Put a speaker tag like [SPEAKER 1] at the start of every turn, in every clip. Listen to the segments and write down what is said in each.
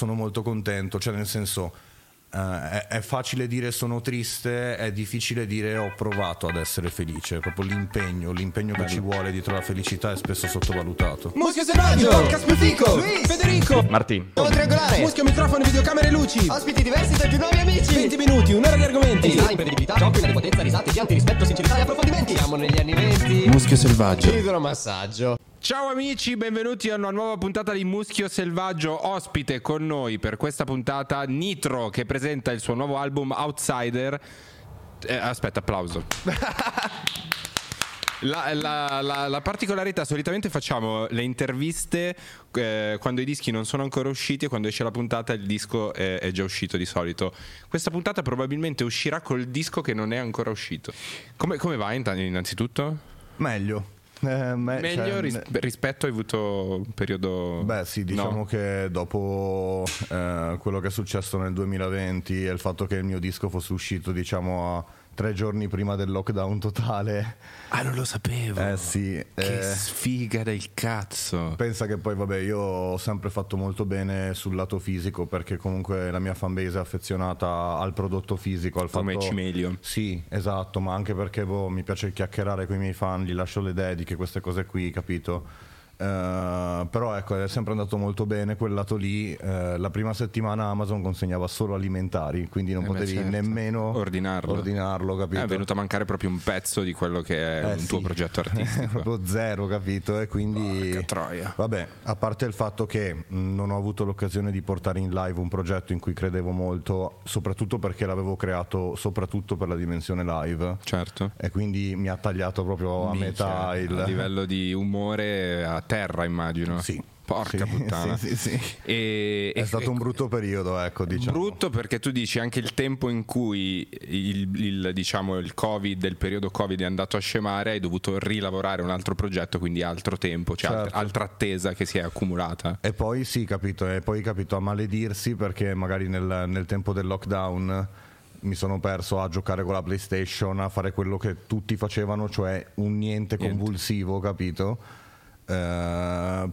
[SPEAKER 1] sono molto contento, cioè nel senso eh, è, è facile dire sono triste, è difficile dire ho provato ad essere felice, proprio l'impegno, l'impegno che ci vuole dietro la felicità è spesso sottovalutato.
[SPEAKER 2] Muschio selvaggio, Caspifico,
[SPEAKER 3] Luis.
[SPEAKER 2] Federico,
[SPEAKER 4] Martin.
[SPEAKER 3] Nuovo triangolare.
[SPEAKER 2] Muschio microfono, videocamere e luci.
[SPEAKER 3] Ospiti diversi tra più nuovi amici.
[SPEAKER 2] 20 minuti, un'ora di argomenti.
[SPEAKER 3] Design, prevedibilità, giochi, potenza, risate, pianti, rispetto, sincerità e approfondimenti. Siamo negli anni 20.
[SPEAKER 2] Muschio selvaggio.
[SPEAKER 3] Idromassaggio.
[SPEAKER 4] Ciao amici, benvenuti a una nuova puntata di Muschio Selvaggio. Ospite con noi per questa puntata Nitro che presenta il suo nuovo album Outsider. Eh, aspetta, applauso. La, la- la- la particolarità, solitamente facciamo le interviste eh, quando i dischi non sono ancora usciti e quando esce la puntata il disco è, è già uscito di solito. Questa puntata probabilmente uscirà col disco che non è ancora uscito. Come, come va innanzitutto?
[SPEAKER 1] Meglio. Eh, me-
[SPEAKER 4] Meglio
[SPEAKER 1] cioè,
[SPEAKER 4] ris- rispetto hai avuto un periodo...
[SPEAKER 1] Beh sì, diciamo
[SPEAKER 4] No.
[SPEAKER 1] che dopo eh, quello che è successo nel 2020 e il fatto che il mio disco fosse uscito diciamo a tre giorni prima del lockdown totale,
[SPEAKER 4] Ah, non lo sapevo.
[SPEAKER 1] eh sì,
[SPEAKER 4] Che
[SPEAKER 1] eh,
[SPEAKER 4] sfiga del cazzo.
[SPEAKER 1] pensa che poi vabbè io ho sempre fatto molto bene sul lato fisico perché comunque la mia fanbase è affezionata al prodotto fisico, al
[SPEAKER 4] Come
[SPEAKER 1] fatto...
[SPEAKER 4] Cimelio.
[SPEAKER 1] Sì, esatto, ma anche perché boh, mi piace chiacchierare con i miei fan, gli lascio le dediche, queste cose qui, capito? Eh, però ecco, è sempre andato molto bene quel lato lì. Eh, la prima settimana Amazon consegnava solo alimentari, quindi non
[SPEAKER 4] Eh
[SPEAKER 1] potevi
[SPEAKER 4] certo.
[SPEAKER 1] nemmeno
[SPEAKER 4] Ordinarlo.
[SPEAKER 1] ordinarlo, capito?
[SPEAKER 4] Eh, È venuto a mancare proprio un pezzo di quello che è
[SPEAKER 1] Eh,
[SPEAKER 4] un
[SPEAKER 1] sì.
[SPEAKER 4] tuo progetto artistico.
[SPEAKER 1] proprio zero, capito? E quindi.
[SPEAKER 4] Porca troia.
[SPEAKER 1] Vabbè, a parte il fatto che non ho avuto l'occasione di portare in live un progetto in cui credevo molto, soprattutto perché l'avevo creato soprattutto per la dimensione live.
[SPEAKER 4] certo.
[SPEAKER 1] E quindi mi ha tagliato proprio a
[SPEAKER 4] Minchia,
[SPEAKER 1] metà il.
[SPEAKER 4] A livello di umore a terra, immagino.
[SPEAKER 1] Sì.
[SPEAKER 4] Porca
[SPEAKER 1] Sì,
[SPEAKER 4] puttana.
[SPEAKER 1] sì, sì.
[SPEAKER 4] E,
[SPEAKER 1] È
[SPEAKER 4] e-
[SPEAKER 1] stato un brutto periodo, ecco, diciamo.
[SPEAKER 4] Brutto perché tu dici anche il tempo in cui il, il, diciamo, il Covid, il periodo Covid è andato a scemare, hai dovuto rilavorare un altro progetto, quindi altro tempo, cioè alt-
[SPEAKER 1] Certo.
[SPEAKER 4] altra attesa che si è accumulata.
[SPEAKER 1] E poi sì, capito, e poi capito a maledirsi perché magari nel, nel tempo del lockdown mi sono perso a giocare con la PlayStation, a fare quello che tutti facevano, cioè un niente
[SPEAKER 4] Niente.
[SPEAKER 1] convulsivo, capito? Eh,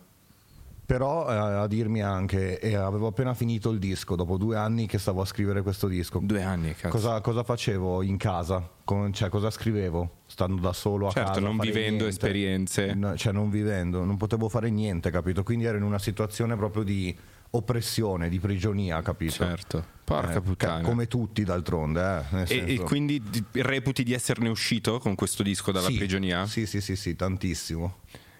[SPEAKER 1] però eh, a dirmi anche, e avevo appena finito il disco, dopo due anni che stavo a scrivere questo disco.
[SPEAKER 4] Due anni, cazzo.
[SPEAKER 1] Cosa, cosa facevo in casa? Con- cioè, cosa scrivevo? Stando da solo a
[SPEAKER 4] Certo,
[SPEAKER 1] casa. a
[SPEAKER 4] non vivendo
[SPEAKER 1] niente.
[SPEAKER 4] esperienze.
[SPEAKER 1] No, cioè, non vivendo, non potevo fare niente, capito? Quindi ero in una situazione proprio di oppressione, di prigionia, capito?
[SPEAKER 4] Certo. Porca
[SPEAKER 1] Eh,
[SPEAKER 4] puttana.
[SPEAKER 1] Come tutti, d'altronde, eh,
[SPEAKER 4] E, e quindi di- reputi di esserne uscito con questo disco dalla
[SPEAKER 1] Sì,
[SPEAKER 4] prigionia?
[SPEAKER 1] Sì, sì, sì, sì, tantissimo.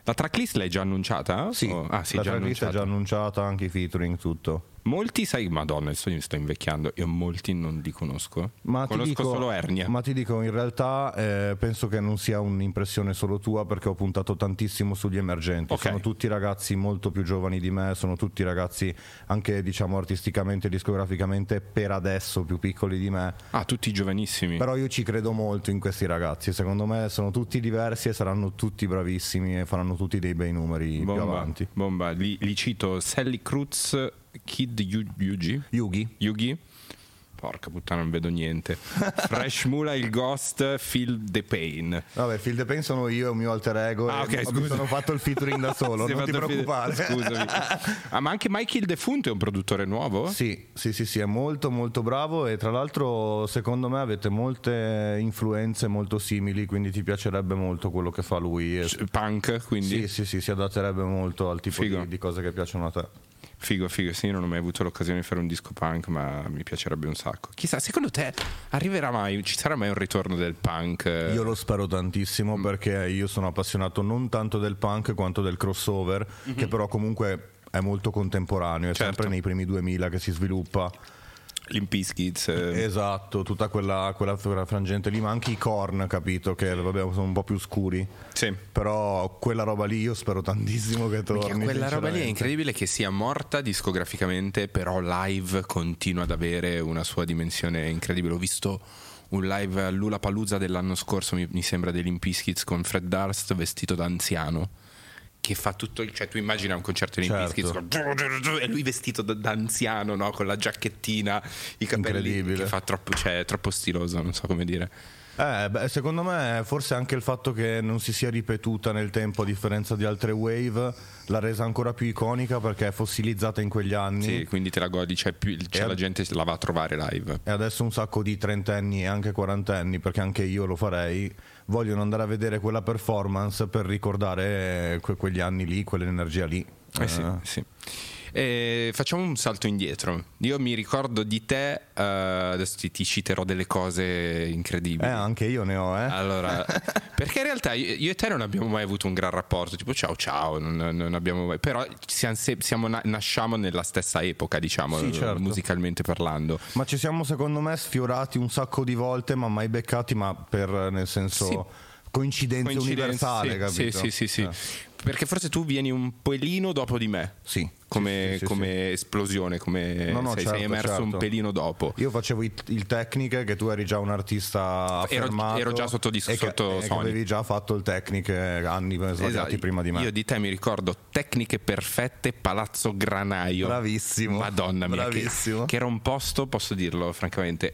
[SPEAKER 4] La tracklist l'hai già annunciata?
[SPEAKER 1] Sì,
[SPEAKER 4] Oh, ah, sì,
[SPEAKER 1] la
[SPEAKER 4] già
[SPEAKER 1] tracklist è
[SPEAKER 4] annunciata.
[SPEAKER 1] già annunciata, anche i featuring, tutto.
[SPEAKER 4] Molti, sai, madonna, sto, mi sto invecchiando. Io molti non li conosco.
[SPEAKER 1] Ma
[SPEAKER 4] conosco
[SPEAKER 1] dico,
[SPEAKER 4] solo Ernia.
[SPEAKER 1] ma ti dico, in realtà eh, penso che non sia un'impressione solo tua perché ho puntato tantissimo sugli emergenti.
[SPEAKER 4] Ok.
[SPEAKER 1] Sono tutti ragazzi molto più giovani di me, sono tutti ragazzi anche diciamo artisticamente discograficamente per adesso più piccoli di me.
[SPEAKER 4] Ah, tutti giovanissimi.
[SPEAKER 1] Però io ci credo molto in questi ragazzi, secondo me sono tutti diversi e saranno tutti bravissimi e faranno tutti dei bei numeri più
[SPEAKER 4] bomba,
[SPEAKER 1] avanti.
[SPEAKER 4] bomba. Li, li cito Sally Cruz, Kid Yu- Yugi.
[SPEAKER 1] Yugi?
[SPEAKER 4] Yugi. Porca puttana, non vedo niente. Fresh Mula, il Ghost, Feel the Pain.
[SPEAKER 1] Vabbè, Phil The Pain sono io, un mio alter ego.
[SPEAKER 4] Ah, ok,
[SPEAKER 1] mi
[SPEAKER 4] scusa.
[SPEAKER 1] sono fatto il featuring da solo, non ti preoccupare.
[SPEAKER 4] Scusami. Ah, ma anche il Defunto è un produttore nuovo?
[SPEAKER 1] Sì, sì, sì, sì, è molto molto bravo e tra l'altro secondo me avete molte influenze molto simili, quindi ti piacerebbe molto quello che fa lui.
[SPEAKER 4] Punk, quindi.
[SPEAKER 1] Sì, sì, sì, si adatterebbe molto al tipo di, di cose che piacciono a te.
[SPEAKER 4] Figo, figo, sì, non ho mai avuto l'occasione di fare un disco punk, ma mi piacerebbe un sacco. Chissà, secondo te arriverà mai, ci sarà mai un ritorno del punk?
[SPEAKER 1] Io lo spero tantissimo
[SPEAKER 4] Mm.
[SPEAKER 1] perché io sono appassionato non tanto del punk quanto del crossover, che però comunque è molto contemporaneo, è.
[SPEAKER 4] Certo.
[SPEAKER 1] sempre nei primi 2000 che si sviluppa.
[SPEAKER 4] Limp Bizkit, eh,
[SPEAKER 1] Esatto, tutta quella, quella, quella frangente lì, ma anche i corn, capito, che vabbè, sono un po' più scuri.
[SPEAKER 4] sì.
[SPEAKER 1] Però quella roba lì io spero tantissimo che torni.
[SPEAKER 4] Minchia, quella roba lì è incredibile che sia morta discograficamente, però live continua ad avere una sua dimensione incredibile. Ho visto un live a Lula Paluzza dell'anno scorso, mi, mi sembra dei Limp Bizkit con Fred Durst vestito da anziano. Che fa tutto il. cioè, tu immagina un concerto di
[SPEAKER 1] Certo.
[SPEAKER 4] E lui vestito da, da anziano, no? con la giacchettina, i capelli. Che fa troppo, cioè, troppo stiloso, non so come dire.
[SPEAKER 1] Eh, beh, secondo me forse anche il fatto che non si sia ripetuta nel tempo a differenza di altre wave l'ha resa ancora più iconica perché è fossilizzata in quegli anni
[SPEAKER 4] Sì, quindi te la godi, c'è più, c'è
[SPEAKER 1] E-
[SPEAKER 4] la gente la va a trovare live.
[SPEAKER 1] e adesso un sacco di trentenni e anche quarantenni perché anche io lo farei vogliono andare a vedere quella performance per ricordare que- quegli anni lì, quell'energia lì.
[SPEAKER 4] Eh sì,
[SPEAKER 1] Eh,
[SPEAKER 4] sì. Eh, facciamo un salto indietro. Io mi ricordo di te, eh, adesso ti, ti citerò delle cose incredibili.
[SPEAKER 1] eh, anche io ne ho, eh.
[SPEAKER 4] Allora, perché in realtà io, io e te non abbiamo mai avuto un gran rapporto, tipo ciao ciao, non, non abbiamo mai, però siamo, siamo na- nasciamo nella stessa epoca, diciamo,
[SPEAKER 1] Sì, certo.
[SPEAKER 4] musicalmente parlando.
[SPEAKER 1] Ma ci siamo secondo me sfiorati un sacco di volte, ma mai beccati, ma per nel senso
[SPEAKER 4] Sì.
[SPEAKER 1] coincidenza
[SPEAKER 4] Coincidenze,
[SPEAKER 1] universale,
[SPEAKER 4] sì,
[SPEAKER 1] capito?
[SPEAKER 4] Sì, sì, sì, sì.
[SPEAKER 1] Eh,
[SPEAKER 4] Perché forse tu vieni un pelino dopo di me.
[SPEAKER 1] sì.
[SPEAKER 4] Come,
[SPEAKER 1] Sì, sì, sì,
[SPEAKER 4] come esplosione, come
[SPEAKER 1] No, no,
[SPEAKER 4] sei,
[SPEAKER 1] certo,
[SPEAKER 4] sei emerso un
[SPEAKER 1] certo.
[SPEAKER 4] pelino dopo.
[SPEAKER 1] Io facevo i- il tecniche che tu eri già un artista
[SPEAKER 4] Ero-
[SPEAKER 1] affermato
[SPEAKER 4] ero già sotto dis-
[SPEAKER 1] e che,
[SPEAKER 4] sotto
[SPEAKER 1] che avevi già fatto il tecniche anni
[SPEAKER 4] Esatto.
[SPEAKER 1] prima di me.
[SPEAKER 4] Io di te mi ricordo tecniche perfette, Palazzo Granaio.
[SPEAKER 1] Bravissimo.
[SPEAKER 4] Madonna mia, che,
[SPEAKER 1] Bravissimo.
[SPEAKER 4] che era un posto, posso dirlo francamente,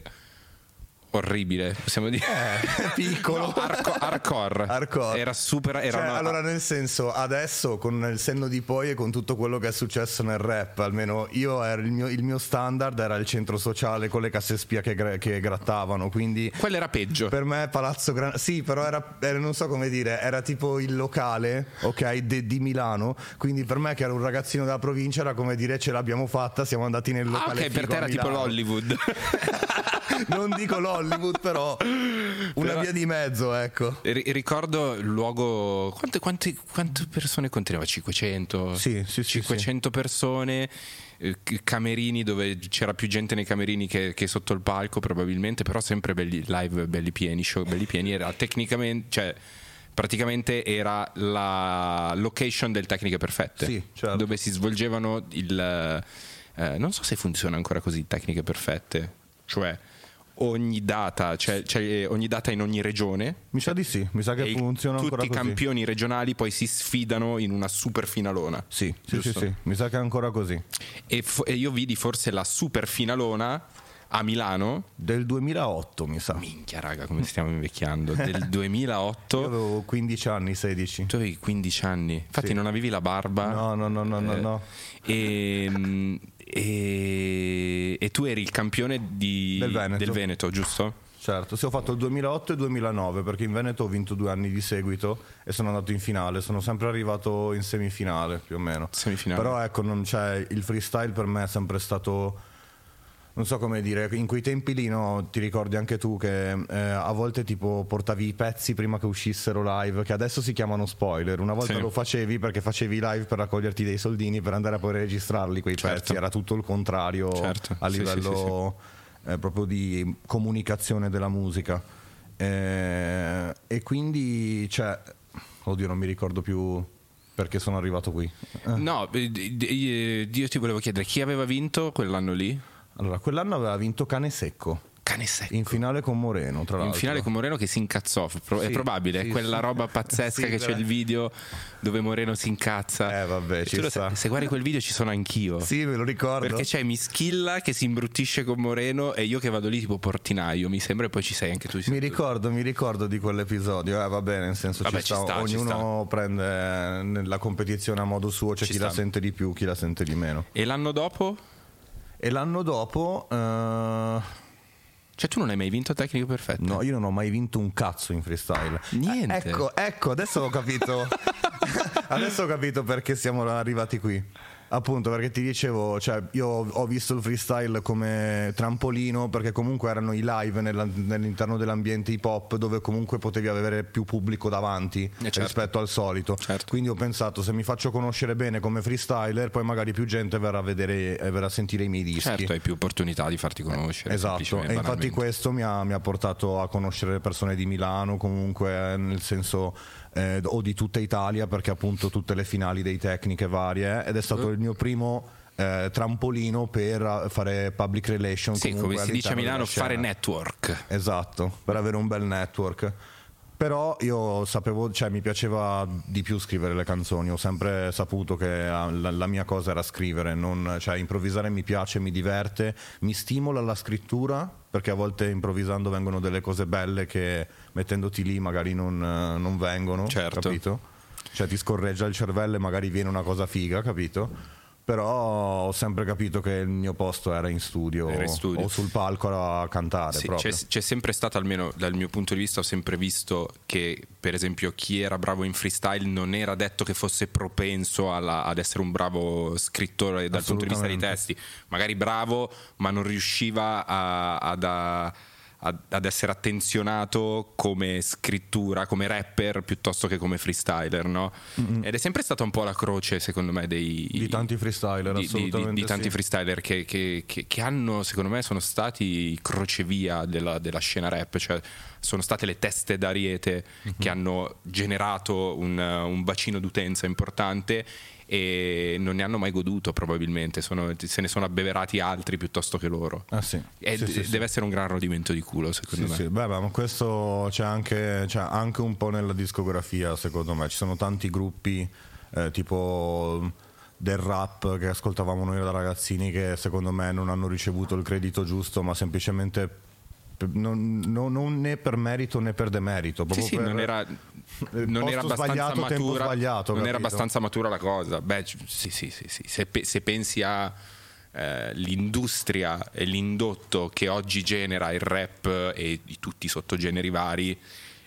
[SPEAKER 4] orribile. Possiamo dire.
[SPEAKER 1] piccolo.
[SPEAKER 4] No, arco- hardcore.
[SPEAKER 1] Hardcore.
[SPEAKER 4] Era super. Era
[SPEAKER 1] Cioè,
[SPEAKER 4] una-
[SPEAKER 1] allora, nel senso, adesso con il senno di poi e con tutto quello che è successo nel rap, almeno io ero il mio, il mio standard era il centro sociale con le casse spia che, che grattavano. Quindi
[SPEAKER 4] Quello era peggio.
[SPEAKER 1] per me Palazzo Gran... Sì, però era, era- non so come dire, era tipo il locale, ok, de- di Milano. Quindi per me che ero un ragazzino della provincia era come dire ce l'abbiamo fatta, siamo andati nel
[SPEAKER 4] Ah,
[SPEAKER 1] locale.
[SPEAKER 4] ok, per te era tipo l'Hollywood.
[SPEAKER 1] non dico l'Hollywood, però una
[SPEAKER 4] Però-
[SPEAKER 1] via di mezzo, ecco.
[SPEAKER 4] Ri- ricordo il luogo. Quante, quante- quante persone conteneva? 500?
[SPEAKER 1] Sì, sì, sì,
[SPEAKER 4] 500 persone. eh, Camerini dove c'era più gente nei camerini che, che sotto il palco, probabilmente, però sempre belli, live belli pieni, show belli pieni. Era tecnicamente, cioè, praticamente era la location del Tecniche Perfette,
[SPEAKER 1] Sì, certo.
[SPEAKER 4] dove si svolgevano il. eh, non so se funziona ancora così, Tecniche Perfette, cioè ogni data, cioè, c'è ogni data in ogni regione
[SPEAKER 1] Mi sa di sì, mi sa che
[SPEAKER 4] e i-
[SPEAKER 1] funziona
[SPEAKER 4] tutti
[SPEAKER 1] ancora
[SPEAKER 4] i
[SPEAKER 1] così.
[SPEAKER 4] campioni regionali poi si sfidano in una super finalona.
[SPEAKER 1] Sì, sì, sì, sì, mi sa che è ancora così.
[SPEAKER 4] E, fo- e io vidi forse la super finalona a Milano.
[SPEAKER 1] Del 2008, mi sa.
[SPEAKER 4] Minchia, raga, come stiamo invecchiando. Del
[SPEAKER 1] Io
[SPEAKER 4] 2008.
[SPEAKER 1] avevo 15 anni, 16.
[SPEAKER 4] Tu avevi 15 anni. Infatti,
[SPEAKER 1] Sì.
[SPEAKER 4] non avevi la barba.
[SPEAKER 1] No, no, no, no, no,
[SPEAKER 4] Eh,
[SPEAKER 1] no.
[SPEAKER 4] E, mm, e- e tu eri il campione di-
[SPEAKER 1] Del Veneto.
[SPEAKER 4] Veneto, giusto?
[SPEAKER 1] Certo, sì, ho fatto il 2008 e il 2009 perché in Veneto ho vinto due anni di seguito e sono andato in finale. Sono sempre arrivato in semifinale più o meno.
[SPEAKER 4] Semifinale.
[SPEAKER 1] Però ecco, non c'è, il freestyle per me è sempre stato. Non so come dire, in quei tempi lì no, ti ricordi anche tu che eh, a volte tipo portavi i pezzi prima che uscissero live, che adesso si chiamano spoiler. Una volta
[SPEAKER 4] Sì.
[SPEAKER 1] lo facevi perché facevi live per raccoglierti dei soldini per andare a poi registrarli quei
[SPEAKER 4] Certo.
[SPEAKER 1] pezzi. Era tutto il contrario
[SPEAKER 4] Certo,
[SPEAKER 1] a
[SPEAKER 4] sì, sì,
[SPEAKER 1] livello eh, proprio di comunicazione della musica. Eh, e quindi, cioè, oddio, non mi ricordo più perché sono arrivato qui. Eh,
[SPEAKER 4] No, io ti volevo chiedere chi aveva vinto quell'anno lì?
[SPEAKER 1] Allora, quell'anno aveva vinto Cane Secco
[SPEAKER 4] Cane secco.
[SPEAKER 1] in finale con Moreno, tra
[SPEAKER 4] In
[SPEAKER 1] l'altro.
[SPEAKER 4] finale con Moreno che si incazzò, Pro- è
[SPEAKER 1] Sì,
[SPEAKER 4] probabile,
[SPEAKER 1] sì,
[SPEAKER 4] è quella
[SPEAKER 1] sì.
[SPEAKER 4] roba pazzesca che c'è il video dove Moreno si incazza.
[SPEAKER 1] Eh, vabbè, ci sta.
[SPEAKER 4] se guardi quel video ci sono anch'io.
[SPEAKER 1] Sì, me lo ricordo.
[SPEAKER 4] Perché c'è Mischilla che si imbruttisce con Moreno e io che vado lì tipo portinaio, mi sembra, e poi ci sei anche tu.
[SPEAKER 1] Mi ricordo, mi ricordo di quell'episodio. Eh, va bene, nel senso
[SPEAKER 4] Vabbè,
[SPEAKER 1] ci sta,
[SPEAKER 4] ci sta, ci
[SPEAKER 1] ognuno prende nella competizione a modo suo, c'è
[SPEAKER 4] Ci
[SPEAKER 1] chi
[SPEAKER 4] sta.
[SPEAKER 1] la sente di più, chi la sente di meno.
[SPEAKER 4] E l'anno dopo?
[SPEAKER 1] E l'anno dopo, eh,
[SPEAKER 4] Cioè tu non hai mai vinto Tecnico Perfetto?
[SPEAKER 1] no, io non ho mai vinto un cazzo in freestyle.
[SPEAKER 4] Niente.
[SPEAKER 1] Eh, Ecco, ecco, adesso ho capito. adesso ho capito perché siamo arrivati qui. Appunto, perché ti dicevo, cioè, io ho visto il freestyle come trampolino perché comunque erano i live nell'interno dell'ambiente hip hop dove comunque potevi avere più pubblico davanti
[SPEAKER 4] certo.
[SPEAKER 1] rispetto al solito.
[SPEAKER 4] Certo.
[SPEAKER 1] Quindi ho pensato, se mi faccio conoscere bene come freestyler, poi magari più gente verrà a vedere verrà a sentire i miei dischi.
[SPEAKER 4] Certo, hai più opportunità di farti conoscere.
[SPEAKER 1] Esatto,
[SPEAKER 4] semplicemente,
[SPEAKER 1] e infatti questo mi ha, mi ha portato a conoscere persone di Milano, comunque eh, nel senso eh, o di tutta Italia, perché appunto tutte le finali dei tecniche varie, ed è stato il mio primo eh, trampolino per eh, fare public relation.
[SPEAKER 4] Sì, come si dice a Milano, fare network.
[SPEAKER 1] Esatto, per avere un bel network. Però io sapevo, cioè mi piaceva di più scrivere le canzoni, ho sempre saputo che ah, la, la mia cosa era scrivere, non- cioè improvvisare mi piace, mi diverte, mi stimola la scrittura, perché a volte improvvisando vengono delle cose belle che mettendoti lì magari non, non vengono,
[SPEAKER 4] Certo.
[SPEAKER 1] capito? Cioè ti scorreggia il cervello e magari viene una cosa figa, capito? Però ho sempre capito che il mio posto era in studio,
[SPEAKER 4] Era in studio.
[SPEAKER 1] o sul palco a cantare
[SPEAKER 4] Sì, c'è, c'è sempre stato, almeno dal mio punto di vista, ho sempre visto che, per esempio, chi era bravo in freestyle non era detto che fosse propenso alla- ad essere un bravo scrittore dal punto di vista dei testi. Magari bravo, ma non riusciva a- ad, a- ad- ad essere attenzionato come scrittura, come rapper, piuttosto che come freestyler, no? Ed è sempre stata un po' la croce, secondo me, dei,
[SPEAKER 1] Di tanti freestyler,
[SPEAKER 4] di- di- di,
[SPEAKER 1] assolutamente
[SPEAKER 4] di tanti
[SPEAKER 1] sì.
[SPEAKER 4] freestyler che, che- che- che hanno, secondo me, sono stati crocevia della, della scena rap, cioè sono state le teste d'ariete
[SPEAKER 1] Mhm.
[SPEAKER 4] che hanno generato un, un bacino d'utenza importante e non ne hanno mai goduto probabilmente, Sono- se ne sono abbeverati altri piuttosto che loro.
[SPEAKER 1] Ah, sì.
[SPEAKER 4] E
[SPEAKER 1] Sì,
[SPEAKER 4] d-
[SPEAKER 1] sì, sì.
[SPEAKER 4] deve essere un gran rodimento di culo, secondo
[SPEAKER 1] Sì,
[SPEAKER 4] me.
[SPEAKER 1] sì. Beh, beh, ma questo c'è anche, c'è anche un po' nella discografia, secondo me. Ci sono tanti gruppi eh, tipo del rap che ascoltavamo noi da ragazzini che secondo me non hanno ricevuto il credito giusto, ma semplicemente non, non- non né per merito né per demerito.
[SPEAKER 4] Sì, sì,
[SPEAKER 1] per-
[SPEAKER 4] non era,
[SPEAKER 1] eh,
[SPEAKER 4] non era abbastanza matura. non era abbastanza matura la cosa. Beh, sì, sì, sì, sì. Se, pe- se pensi a eh, e l'indotto che oggi genera il rap e di tutti i sottogeneri vari,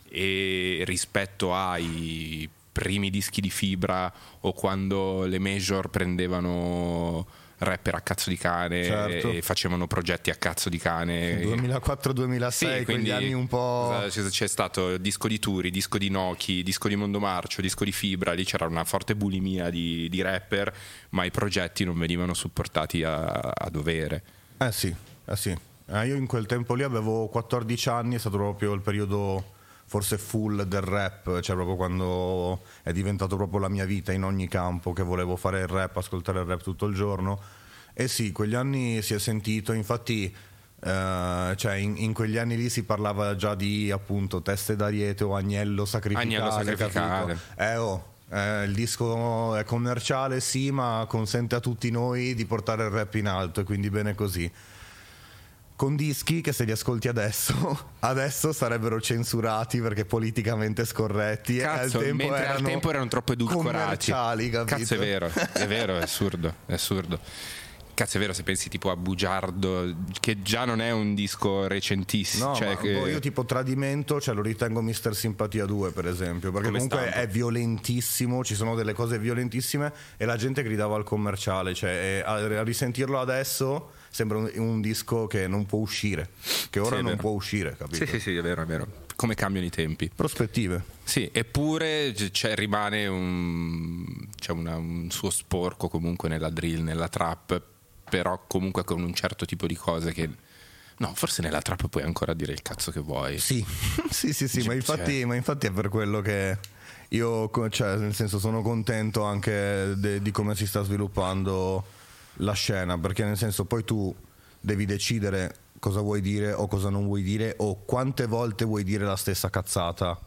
[SPEAKER 4] e rispetto ai primi dischi di fibra o quando le major prendevano rapper a cazzo di cane
[SPEAKER 1] Certo.
[SPEAKER 4] e facevano progetti a cazzo di cane
[SPEAKER 1] 2004-2006,
[SPEAKER 4] sì, quindi
[SPEAKER 1] anni un po'...
[SPEAKER 4] c'è, c'è stato disco di Turi, disco di Noki, disco di Mondo Marcio, disco di Fibra, lì c'era una forte bulimia di, di rapper, ma i progetti non venivano supportati a, a dovere.
[SPEAKER 1] Eh sì, eh sì. Eh, io in quel tempo lì avevo 14 anni, è stato proprio il periodo forse full del rap, cioè proprio quando è diventato proprio la mia vita in ogni campo, che volevo fare il rap, ascoltare il rap tutto il giorno. E sì, quegli anni si è sentito, infatti eh, cioè in, in quegli anni lì si parlava già di appunto teste d'ariete o agnello sacrificale.
[SPEAKER 4] Agnello sacrificale.
[SPEAKER 1] Eh oh, eh, il disco è commerciale sì, ma consente a tutti noi di portare il rap in alto e quindi bene così. Con dischi che se li ascolti adesso, adesso sarebbero censurati perché politicamente scorretti.
[SPEAKER 4] Cazzo,
[SPEAKER 1] e al tempo
[SPEAKER 4] mentre al
[SPEAKER 1] erano
[SPEAKER 4] tempo erano troppo edulcorati.
[SPEAKER 1] capito?
[SPEAKER 4] Cazzo, è vero, è vero, è assurdo, è assurdo. Cazzo, è vero se pensi tipo a Bugiardo, che già non è un disco recentissimo.
[SPEAKER 1] No,
[SPEAKER 4] cioè
[SPEAKER 1] ma
[SPEAKER 4] che-
[SPEAKER 1] boh, io tipo tradimento, cioè lo ritengo Mister Simpatia 2 per esempio, perché
[SPEAKER 4] Come
[SPEAKER 1] comunque
[SPEAKER 4] stampa.
[SPEAKER 1] è violentissimo, ci sono delle cose violentissime e la gente gridava al commerciale, cioè e a, a risentirlo adesso sembra un, un disco che non può uscire, che ora
[SPEAKER 4] Sì,
[SPEAKER 1] non può uscire, capito?
[SPEAKER 4] Sì, sì, sì, è vero, è vero. Come cambiano i tempi.
[SPEAKER 1] Prospettive.
[SPEAKER 4] Sì, eppure c- c'è- rimane un, c'è una- un suo sporco comunque nella drill, nella trap, però comunque con un certo tipo di cose che... No, forse nella trap puoi ancora dire il cazzo che vuoi.
[SPEAKER 1] Sì, sì, sì, sì,
[SPEAKER 4] Cioè-
[SPEAKER 1] ma, infatti, ma infatti è per quello che io, cioè, nel senso, sono contento anche de- di come si sta sviluppando la scena, perché nel senso poi tu devi decidere cosa vuoi dire o cosa non vuoi dire o quante volte vuoi dire la stessa cazzata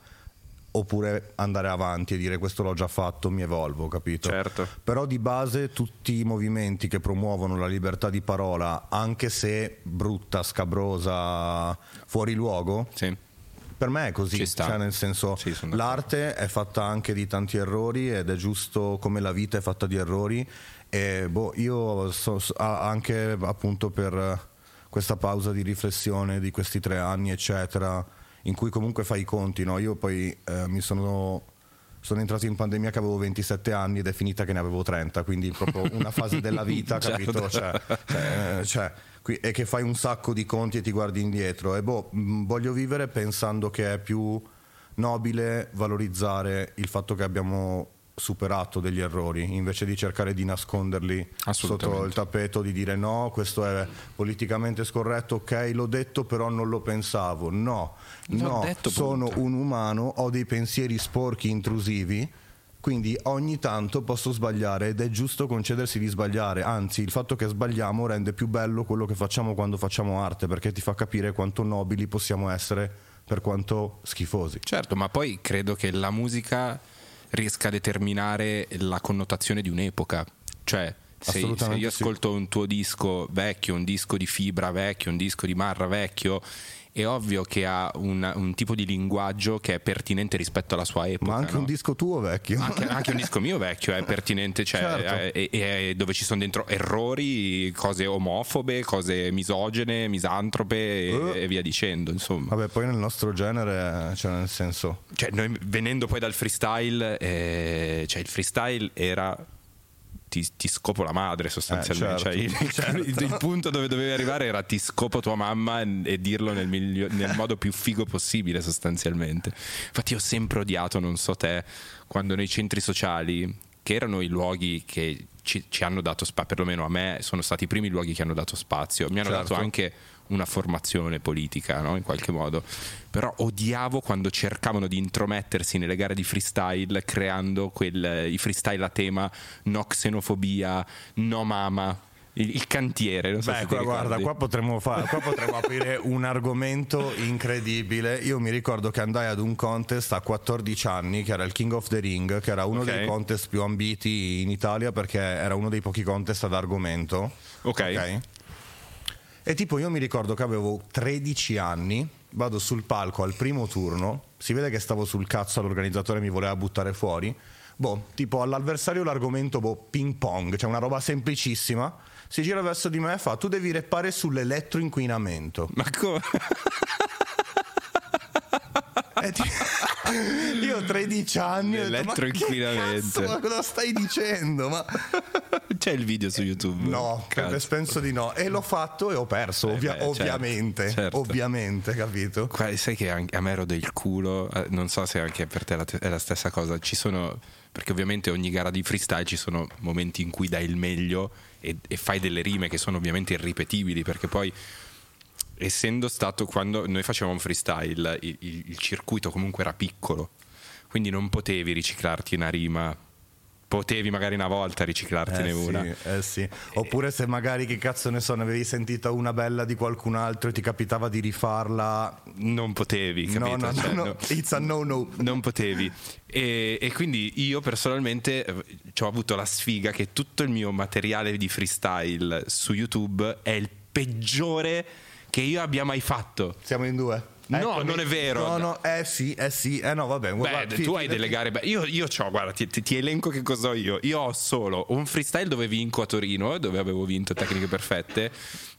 [SPEAKER 1] oppure andare avanti e dire questo l'ho già fatto, mi evolvo, capito?
[SPEAKER 4] Certo.
[SPEAKER 1] Però di base tutti i movimenti che promuovono la libertà di parola, anche se brutta, scabrosa, fuori luogo,
[SPEAKER 4] Sì.
[SPEAKER 1] per me è così, cioè nel senso
[SPEAKER 4] Sì,
[SPEAKER 1] l'arte è fatta anche di tanti errori ed è giusto come la vita è fatta di errori e boh, io so- so- anche appunto per questa pausa di riflessione di questi tre anni eccetera in cui comunque fai i conti, no? io poi eh, mi sono sono entrato in pandemia che avevo 27 anni ed è finita che ne avevo 30, quindi proprio una fase della vita, capito? Cioè, cioè, eh, cioè, qui- e che fai un sacco di conti e ti guardi indietro. E boh, mh, voglio vivere pensando che è più nobile valorizzare il fatto che abbiamo superato degli errori invece di cercare di nasconderli sotto il tappeto di dire no questo è politicamente scorretto ok l'ho detto però non lo pensavo no
[SPEAKER 4] L'ho
[SPEAKER 1] no
[SPEAKER 4] detto,
[SPEAKER 1] sono
[SPEAKER 4] punto.
[SPEAKER 1] un umano ho dei pensieri sporchi intrusivi quindi ogni tanto posso sbagliare ed è giusto concedersi di sbagliare anzi il fatto che sbagliamo rende più bello quello che facciamo quando facciamo arte perché ti fa capire quanto nobili possiamo essere per quanto schifosi.
[SPEAKER 4] Certo, ma poi credo che la musica riesca a determinare la connotazione di un'epoca. Cioè, se, se io ascolto un tuo disco vecchio, un disco di fibra vecchio, un disco di marra vecchio, è ovvio che ha una- un tipo di linguaggio che è pertinente rispetto alla sua epoca.
[SPEAKER 1] Ma anche
[SPEAKER 4] no?
[SPEAKER 1] un disco tuo vecchio.
[SPEAKER 4] Anche, anche un disco mio vecchio è pertinente, cioè,
[SPEAKER 1] Certo.
[SPEAKER 4] è- è- è dove ci sono dentro errori, cose omofobe, cose misogene, misantrope e,
[SPEAKER 1] Eh.
[SPEAKER 4] e via dicendo. Insomma,
[SPEAKER 1] Vabbè, poi nel nostro genere, cioè nel senso...
[SPEAKER 4] cioè, noi, venendo poi dal freestyle, eh, cioè il freestyle era. Ti, ti scopo la madre sostanzialmente.
[SPEAKER 1] Eh, certo,
[SPEAKER 4] Cioè, il,
[SPEAKER 1] certo.
[SPEAKER 4] il- il punto dove dovevi arrivare era ti scopo tua mamma e dirlo nel, miglio- nel modo più figo possibile sostanzialmente. Infatti ho sempre odiato, non so te, quando nei centri sociali, che erano i luoghi che ci, ci hanno dato spazio, perlomeno a me sono stati i primi luoghi che hanno dato spazio, mi hanno
[SPEAKER 1] Certo.
[SPEAKER 4] dato anche una formazione politica no? in qualche modo, però odiavo quando cercavano di intromettersi nelle gare di freestyle creando quel, i freestyle a tema no xenofobia, no mama, il, il cantiere. Non so
[SPEAKER 1] Beh, qua, guarda, qua potremmo, fa- qua potremmo aprire un argomento incredibile. Io mi ricordo che andai ad un contest a 14 anni, che era il King of the Ring, che era uno
[SPEAKER 4] Ok.
[SPEAKER 1] dei contest più ambiti in Italia perché era uno dei pochi contest ad argomento.
[SPEAKER 4] Ok.
[SPEAKER 1] E tipo io mi ricordo che avevo 13 anni, vado sul palco al primo turno, si vede che stavo sul cazzo all'organizzatore mi voleva buttare fuori. Boh, tipo all'avversario l'argomento boh, ping pong, cioè una roba semplicissima. Si gira verso di me e fa: Tu devi reppare sull'elettroinquinamento.
[SPEAKER 4] Ma come?
[SPEAKER 1] Ti- Io ho 13 anni. detto, "Ma che
[SPEAKER 4] L'elettroinquinamento."
[SPEAKER 1] cazzo, Ma cosa stai dicendo? Ma
[SPEAKER 4] C'è il video su YouTube?
[SPEAKER 1] no, penso di no. E l'ho fatto e ho perso,
[SPEAKER 4] Eh
[SPEAKER 1] ovvia-
[SPEAKER 4] beh, certo,
[SPEAKER 1] ovviamente.
[SPEAKER 4] certo.
[SPEAKER 1] Ovviamente, capito?
[SPEAKER 4] Qua- sai che a me ero del culo, eh, non so se anche per te è la, te- è la stessa cosa. Ci sono, perché ovviamente ogni gara di freestyle ci sono momenti in cui dai il meglio e, e fai delle rime che sono ovviamente irripetibili, perché poi essendo stato quando noi facevamo freestyle, il, il- il circuito comunque era piccolo, quindi non potevi riciclarti una rima. Potevi magari una volta riciclartene
[SPEAKER 1] Eh
[SPEAKER 4] una.
[SPEAKER 1] sì, eh sì. Oppure se magari che cazzo ne so, ne avevi sentita una bella di qualcun altro e ti capitava di rifarla.
[SPEAKER 4] Non potevi, capito?
[SPEAKER 1] No, no,
[SPEAKER 4] Cioè,
[SPEAKER 1] no, no. It's a no no.
[SPEAKER 4] non potevi. E, e quindi io personalmente eh, ho avuto la sfiga che tutto il mio materiale di freestyle su YouTube è il peggiore che io abbia mai fatto.
[SPEAKER 1] Siamo in due.
[SPEAKER 4] No, non è vero.
[SPEAKER 1] No, no, eh sì, eh sì, eh no, vabbè.
[SPEAKER 4] Beh,
[SPEAKER 1] guarda,
[SPEAKER 4] tu
[SPEAKER 1] fi-
[SPEAKER 4] hai delle gare. be- Io, io c'ho, guarda, ti, ti- elenco che cosa ho io. Io ho solo un freestyle dove vinco a Torino, dove avevo vinto tecniche perfette.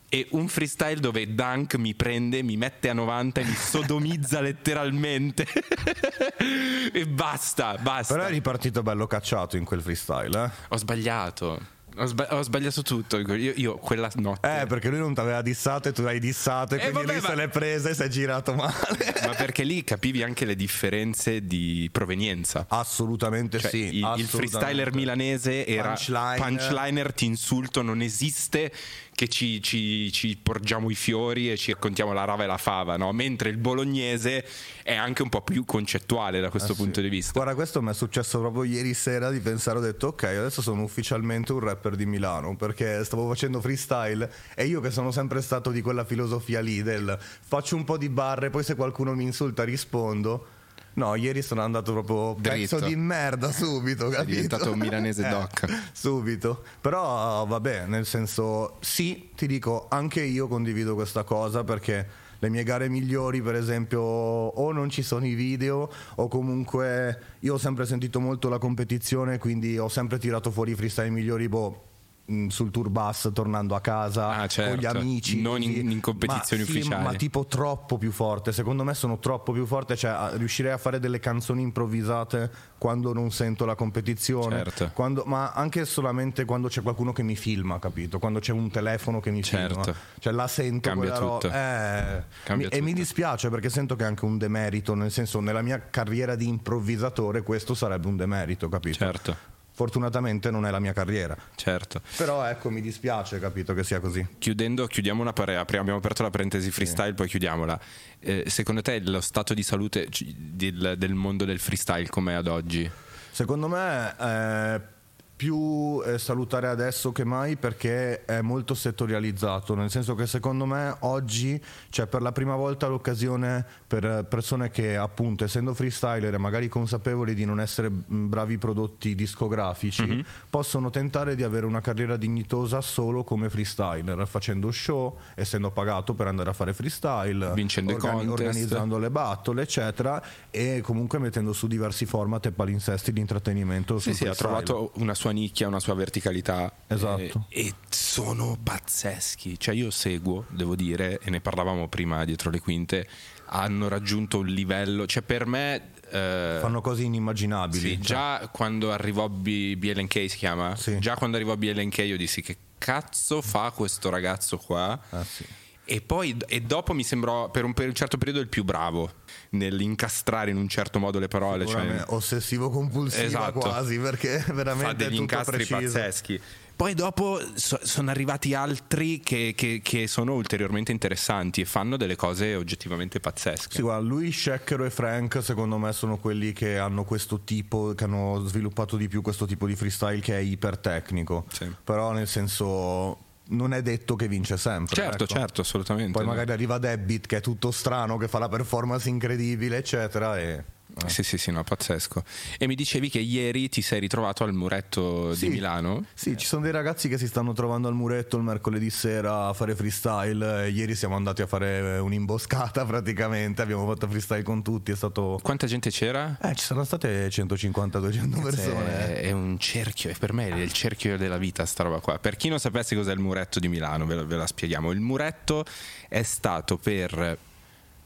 [SPEAKER 4] E un freestyle dove Dunk mi prende, mi mette a 90 e mi sodomizza letteralmente. e basta, basta.
[SPEAKER 1] Però è ripartito bello cacciato in quel freestyle, eh?
[SPEAKER 4] Ho sbagliato. Ho, sba- ho sbagliato tutto. Io, io quella notte.
[SPEAKER 1] Eh, perché lui non ti aveva dissato e tu l'hai dissato e
[SPEAKER 4] Eh,
[SPEAKER 1] quindi
[SPEAKER 4] vabbè,
[SPEAKER 1] lui
[SPEAKER 4] ma-
[SPEAKER 1] se l'è presa e si è girato male.
[SPEAKER 4] Ma perché lì capivi anche le differenze di provenienza.
[SPEAKER 1] Assolutamente
[SPEAKER 4] Cioè,
[SPEAKER 1] sì.
[SPEAKER 4] il, il
[SPEAKER 1] assolutamente.
[SPEAKER 4] freestyler milanese era
[SPEAKER 1] Punchline.
[SPEAKER 4] punchliner, ti insulto, non esiste che ci, ci- ci porgiamo i fiori e ci raccontiamo la rava e la fava, no? mentre il bolognese è anche un po' più concettuale da questo
[SPEAKER 1] sì.
[SPEAKER 4] punto di vista.
[SPEAKER 1] Guarda, questo mi è successo proprio ieri sera di pensare, ho detto ok, adesso sono ufficialmente un rapper di Milano perché stavo facendo freestyle e io che sono sempre stato di quella filosofia lì del faccio un po' di barre, poi se qualcuno mi insulta rispondo. No, ieri sono andato proprio
[SPEAKER 4] Dritto.
[SPEAKER 1] pezzo di merda subito, capito?
[SPEAKER 4] diventato un milanese
[SPEAKER 1] Eh,
[SPEAKER 4] doc.
[SPEAKER 1] Subito. Però vabbè, nel senso sì, ti dico, anche io condivido questa cosa perché le mie gare migliori, per esempio, o non ci sono i video o comunque io ho sempre sentito molto la competizione, quindi ho sempre tirato fuori i freestyle migliori, boh sul tour bus tornando a casa
[SPEAKER 4] Ah, certo.
[SPEAKER 1] con gli amici
[SPEAKER 4] Non in- in competizioni
[SPEAKER 1] Ma sì,
[SPEAKER 4] ufficiali.
[SPEAKER 1] ma tipo troppo più forte secondo me sono troppo più forte cioè riuscirei a fare delle canzoni improvvisate quando non sento la competizione
[SPEAKER 4] Certo.
[SPEAKER 1] quando- ma anche solamente quando c'è qualcuno che mi filma capito quando c'è un telefono che mi
[SPEAKER 4] Certo.
[SPEAKER 1] filma cioè la sento
[SPEAKER 4] Cambia
[SPEAKER 1] quella ro-
[SPEAKER 4] tutto.
[SPEAKER 1] eh,
[SPEAKER 4] Cambia
[SPEAKER 1] mi- e mi
[SPEAKER 4] tutto.
[SPEAKER 1] dispiace perché sento che è anche un demerito nel senso nella mia carriera di improvvisatore questo sarebbe un demerito capito
[SPEAKER 4] Certo,
[SPEAKER 1] fortunatamente non è la mia carriera
[SPEAKER 4] certo.
[SPEAKER 1] però ecco mi dispiace capito che sia così
[SPEAKER 4] Chiudendo, chiudiamo una pare- apriamo- abbiamo aperto la parentesi freestyle, poi chiudiamola. Eh, secondo te lo stato di salute del, del mondo del freestyle com'è ad oggi?
[SPEAKER 1] Secondo me è più eh, salutare adesso che mai perché è molto settorializzato, nel senso che secondo me oggi c'è per la prima volta l'occasione per persone che appunto essendo freestyler e magari consapevoli di non essere bravi prodotti discografici
[SPEAKER 4] Mhm.
[SPEAKER 1] possono tentare di avere una carriera dignitosa solo come freestyler, facendo show, essendo pagato per andare a fare freestyle,
[SPEAKER 4] Vincendo i contest.
[SPEAKER 1] organizzando le battle eccetera e comunque mettendo su diversi format e palinsesti di intrattenimento.
[SPEAKER 4] Sì, sì, ha trovato una sua nicchia, una sua verticalità.
[SPEAKER 1] Esatto.
[SPEAKER 4] eh, e sono pazzeschi. Cioè, io seguo, devo dire, e ne parlavamo prima dietro le quinte. Hanno raggiunto un livello. Cioè, per me. eh,
[SPEAKER 1] fanno cose inimmaginabili.
[SPEAKER 4] sì,
[SPEAKER 1] Cioè,
[SPEAKER 4] già quando arrivò B- BLNK si chiama?
[SPEAKER 1] Sì.
[SPEAKER 4] Già quando arrivò BLNK io dissi che cazzo fa questo ragazzo qua?
[SPEAKER 1] eh, sì.
[SPEAKER 4] E poi e dopo mi sembrò per un, per un certo periodo il più bravo nell'incastrare in un certo modo le parole. Cioè,
[SPEAKER 1] ossessivo compulsivo
[SPEAKER 4] Esatto.
[SPEAKER 1] quasi perché veramente
[SPEAKER 4] fa degli incastri
[SPEAKER 1] preciso.
[SPEAKER 4] pazzeschi. Poi dopo so- sono arrivati altri che, che- che sono ulteriormente interessanti e fanno delle cose oggettivamente pazzesche.
[SPEAKER 1] Sì, guarda, lui, Schecker e Frank secondo me sono quelli che hanno questo tipo, che hanno sviluppato di più questo tipo di freestyle che è ipertecnico.
[SPEAKER 4] Sì.
[SPEAKER 1] Però nel senso non è detto che vince sempre.
[SPEAKER 4] certo,
[SPEAKER 1] ecco.
[SPEAKER 4] certo, assolutamente.
[SPEAKER 1] Poi magari arriva Debbit che è tutto strano, che fa la performance incredibile, eccetera. E...
[SPEAKER 4] Sì, sì, sì, no, pazzesco. E mi dicevi che ieri ti sei ritrovato al muretto
[SPEAKER 1] Sì.
[SPEAKER 4] di Milano?
[SPEAKER 1] Sì, ci sono dei ragazzi che si stanno trovando al muretto il mercoledì sera a fare freestyle. e Ieri siamo andati a fare un'imboscata praticamente. Abbiamo fatto freestyle con tutti. È stato.
[SPEAKER 4] Quanta gente c'era?
[SPEAKER 1] Eh, ci sono state 150-200 persone.
[SPEAKER 4] È, è un cerchio, per me è il cerchio della vita sta roba qua. Per chi non sapesse cos'è il muretto di Milano, ve ve la spieghiamo. Il muretto è stato per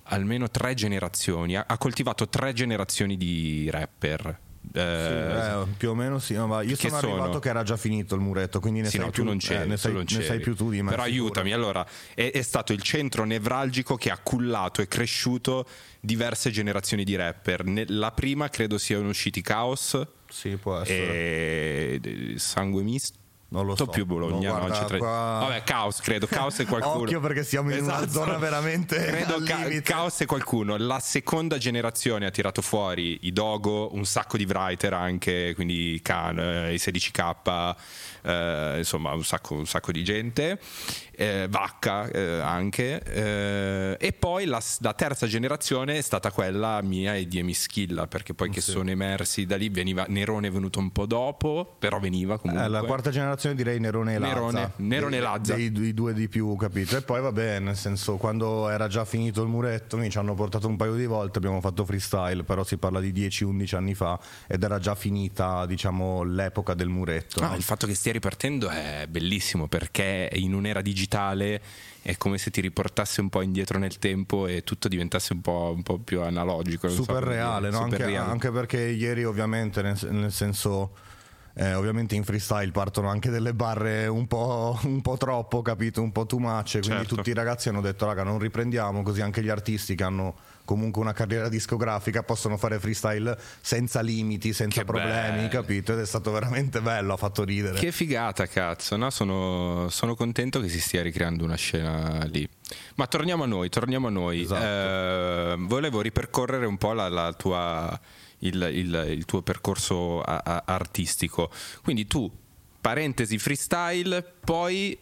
[SPEAKER 4] almeno tre generazioni, ha, ha coltivato tre generazioni di rapper. Eh,
[SPEAKER 1] Eh, più o meno sì, no, io sono,
[SPEAKER 4] sono?
[SPEAKER 1] arrivato che era già finito il muretto, quindi ne
[SPEAKER 4] Sì,
[SPEAKER 1] sai
[SPEAKER 4] no,
[SPEAKER 1] più,
[SPEAKER 4] non
[SPEAKER 1] eh,
[SPEAKER 4] c'eri,
[SPEAKER 1] ne,
[SPEAKER 4] tu
[SPEAKER 1] sai,
[SPEAKER 4] non
[SPEAKER 1] ne sai più tu di me.
[SPEAKER 4] Però aiutami, allora, è, è stato il centro nevralgico che ha cullato e cresciuto diverse generazioni di rapper. Ne- la prima credo siano usciti Chaos
[SPEAKER 1] Sì, può essere.
[SPEAKER 4] e eh, Sangue Misto.
[SPEAKER 1] Non lo so.
[SPEAKER 4] più Bologna,
[SPEAKER 1] No,
[SPEAKER 4] no,
[SPEAKER 1] guarda,
[SPEAKER 4] c'è tre-
[SPEAKER 1] qua-
[SPEAKER 4] Vabbè, Caos, credo. Caos e qualcuno.
[SPEAKER 1] Occhio perché siamo in una
[SPEAKER 4] Esatto.
[SPEAKER 1] zona veramente
[SPEAKER 4] Credo ca-. Caos e qualcuno. La seconda generazione ha tirato fuori i Dogo, un sacco di writer anche, quindi Khan, eh, i 16K, eh, insomma, un sacco, un sacco di gente. Eh, Vacca eh, anche. eh, e poi la, la terza generazione è stata quella mia e di Emischilla, perché poi che sono emersi da lì veniva Nerone è venuto un po' dopo, però veniva comunque.
[SPEAKER 1] Eh, la quarta generazione direi Nerone e Lazza.
[SPEAKER 4] Nerone- Nerone e Lazza.
[SPEAKER 1] Dei, dei due di più, capito? E poi vabbè, nel senso, quando era già finito il muretto, mi ci hanno portato un paio di volte, abbiamo fatto freestyle, però si parla di 10-11 anni fa ed era già finita, diciamo, l'epoca del muretto.
[SPEAKER 4] No, il fatto che stia ripartendo è bellissimo perché in un'era digitale è come se ti riportasse un po' indietro nel tempo e tutto diventasse un po', un po' più analogico. so
[SPEAKER 1] super
[SPEAKER 4] dire.
[SPEAKER 1] reale, no?
[SPEAKER 4] Super
[SPEAKER 1] anche,
[SPEAKER 4] reale.
[SPEAKER 1] anche perché ieri ovviamente nel, nel senso eh, ovviamente in freestyle partono anche delle barre un po', un po' troppo, capito? Un po' too much, quindi
[SPEAKER 4] Certo.
[SPEAKER 1] tutti i ragazzi hanno detto raga non riprendiamo, così anche gli artisti che hanno comunque una carriera discografica possono fare freestyle senza limiti, senza
[SPEAKER 4] Che
[SPEAKER 1] problemi,
[SPEAKER 4] bello.
[SPEAKER 1] capito? Ed è stato veramente bello, ha fatto ridere.
[SPEAKER 4] Che figata, cazzo, no? sono, sono contento che si stia ricreando una scena lì. Ma torniamo a noi, torniamo a noi.
[SPEAKER 1] Esatto.
[SPEAKER 4] Eh, volevo ripercorrere un po' la, la tua, il, il- il tuo percorso a- a- artistico. Quindi tu, parentesi freestyle, poi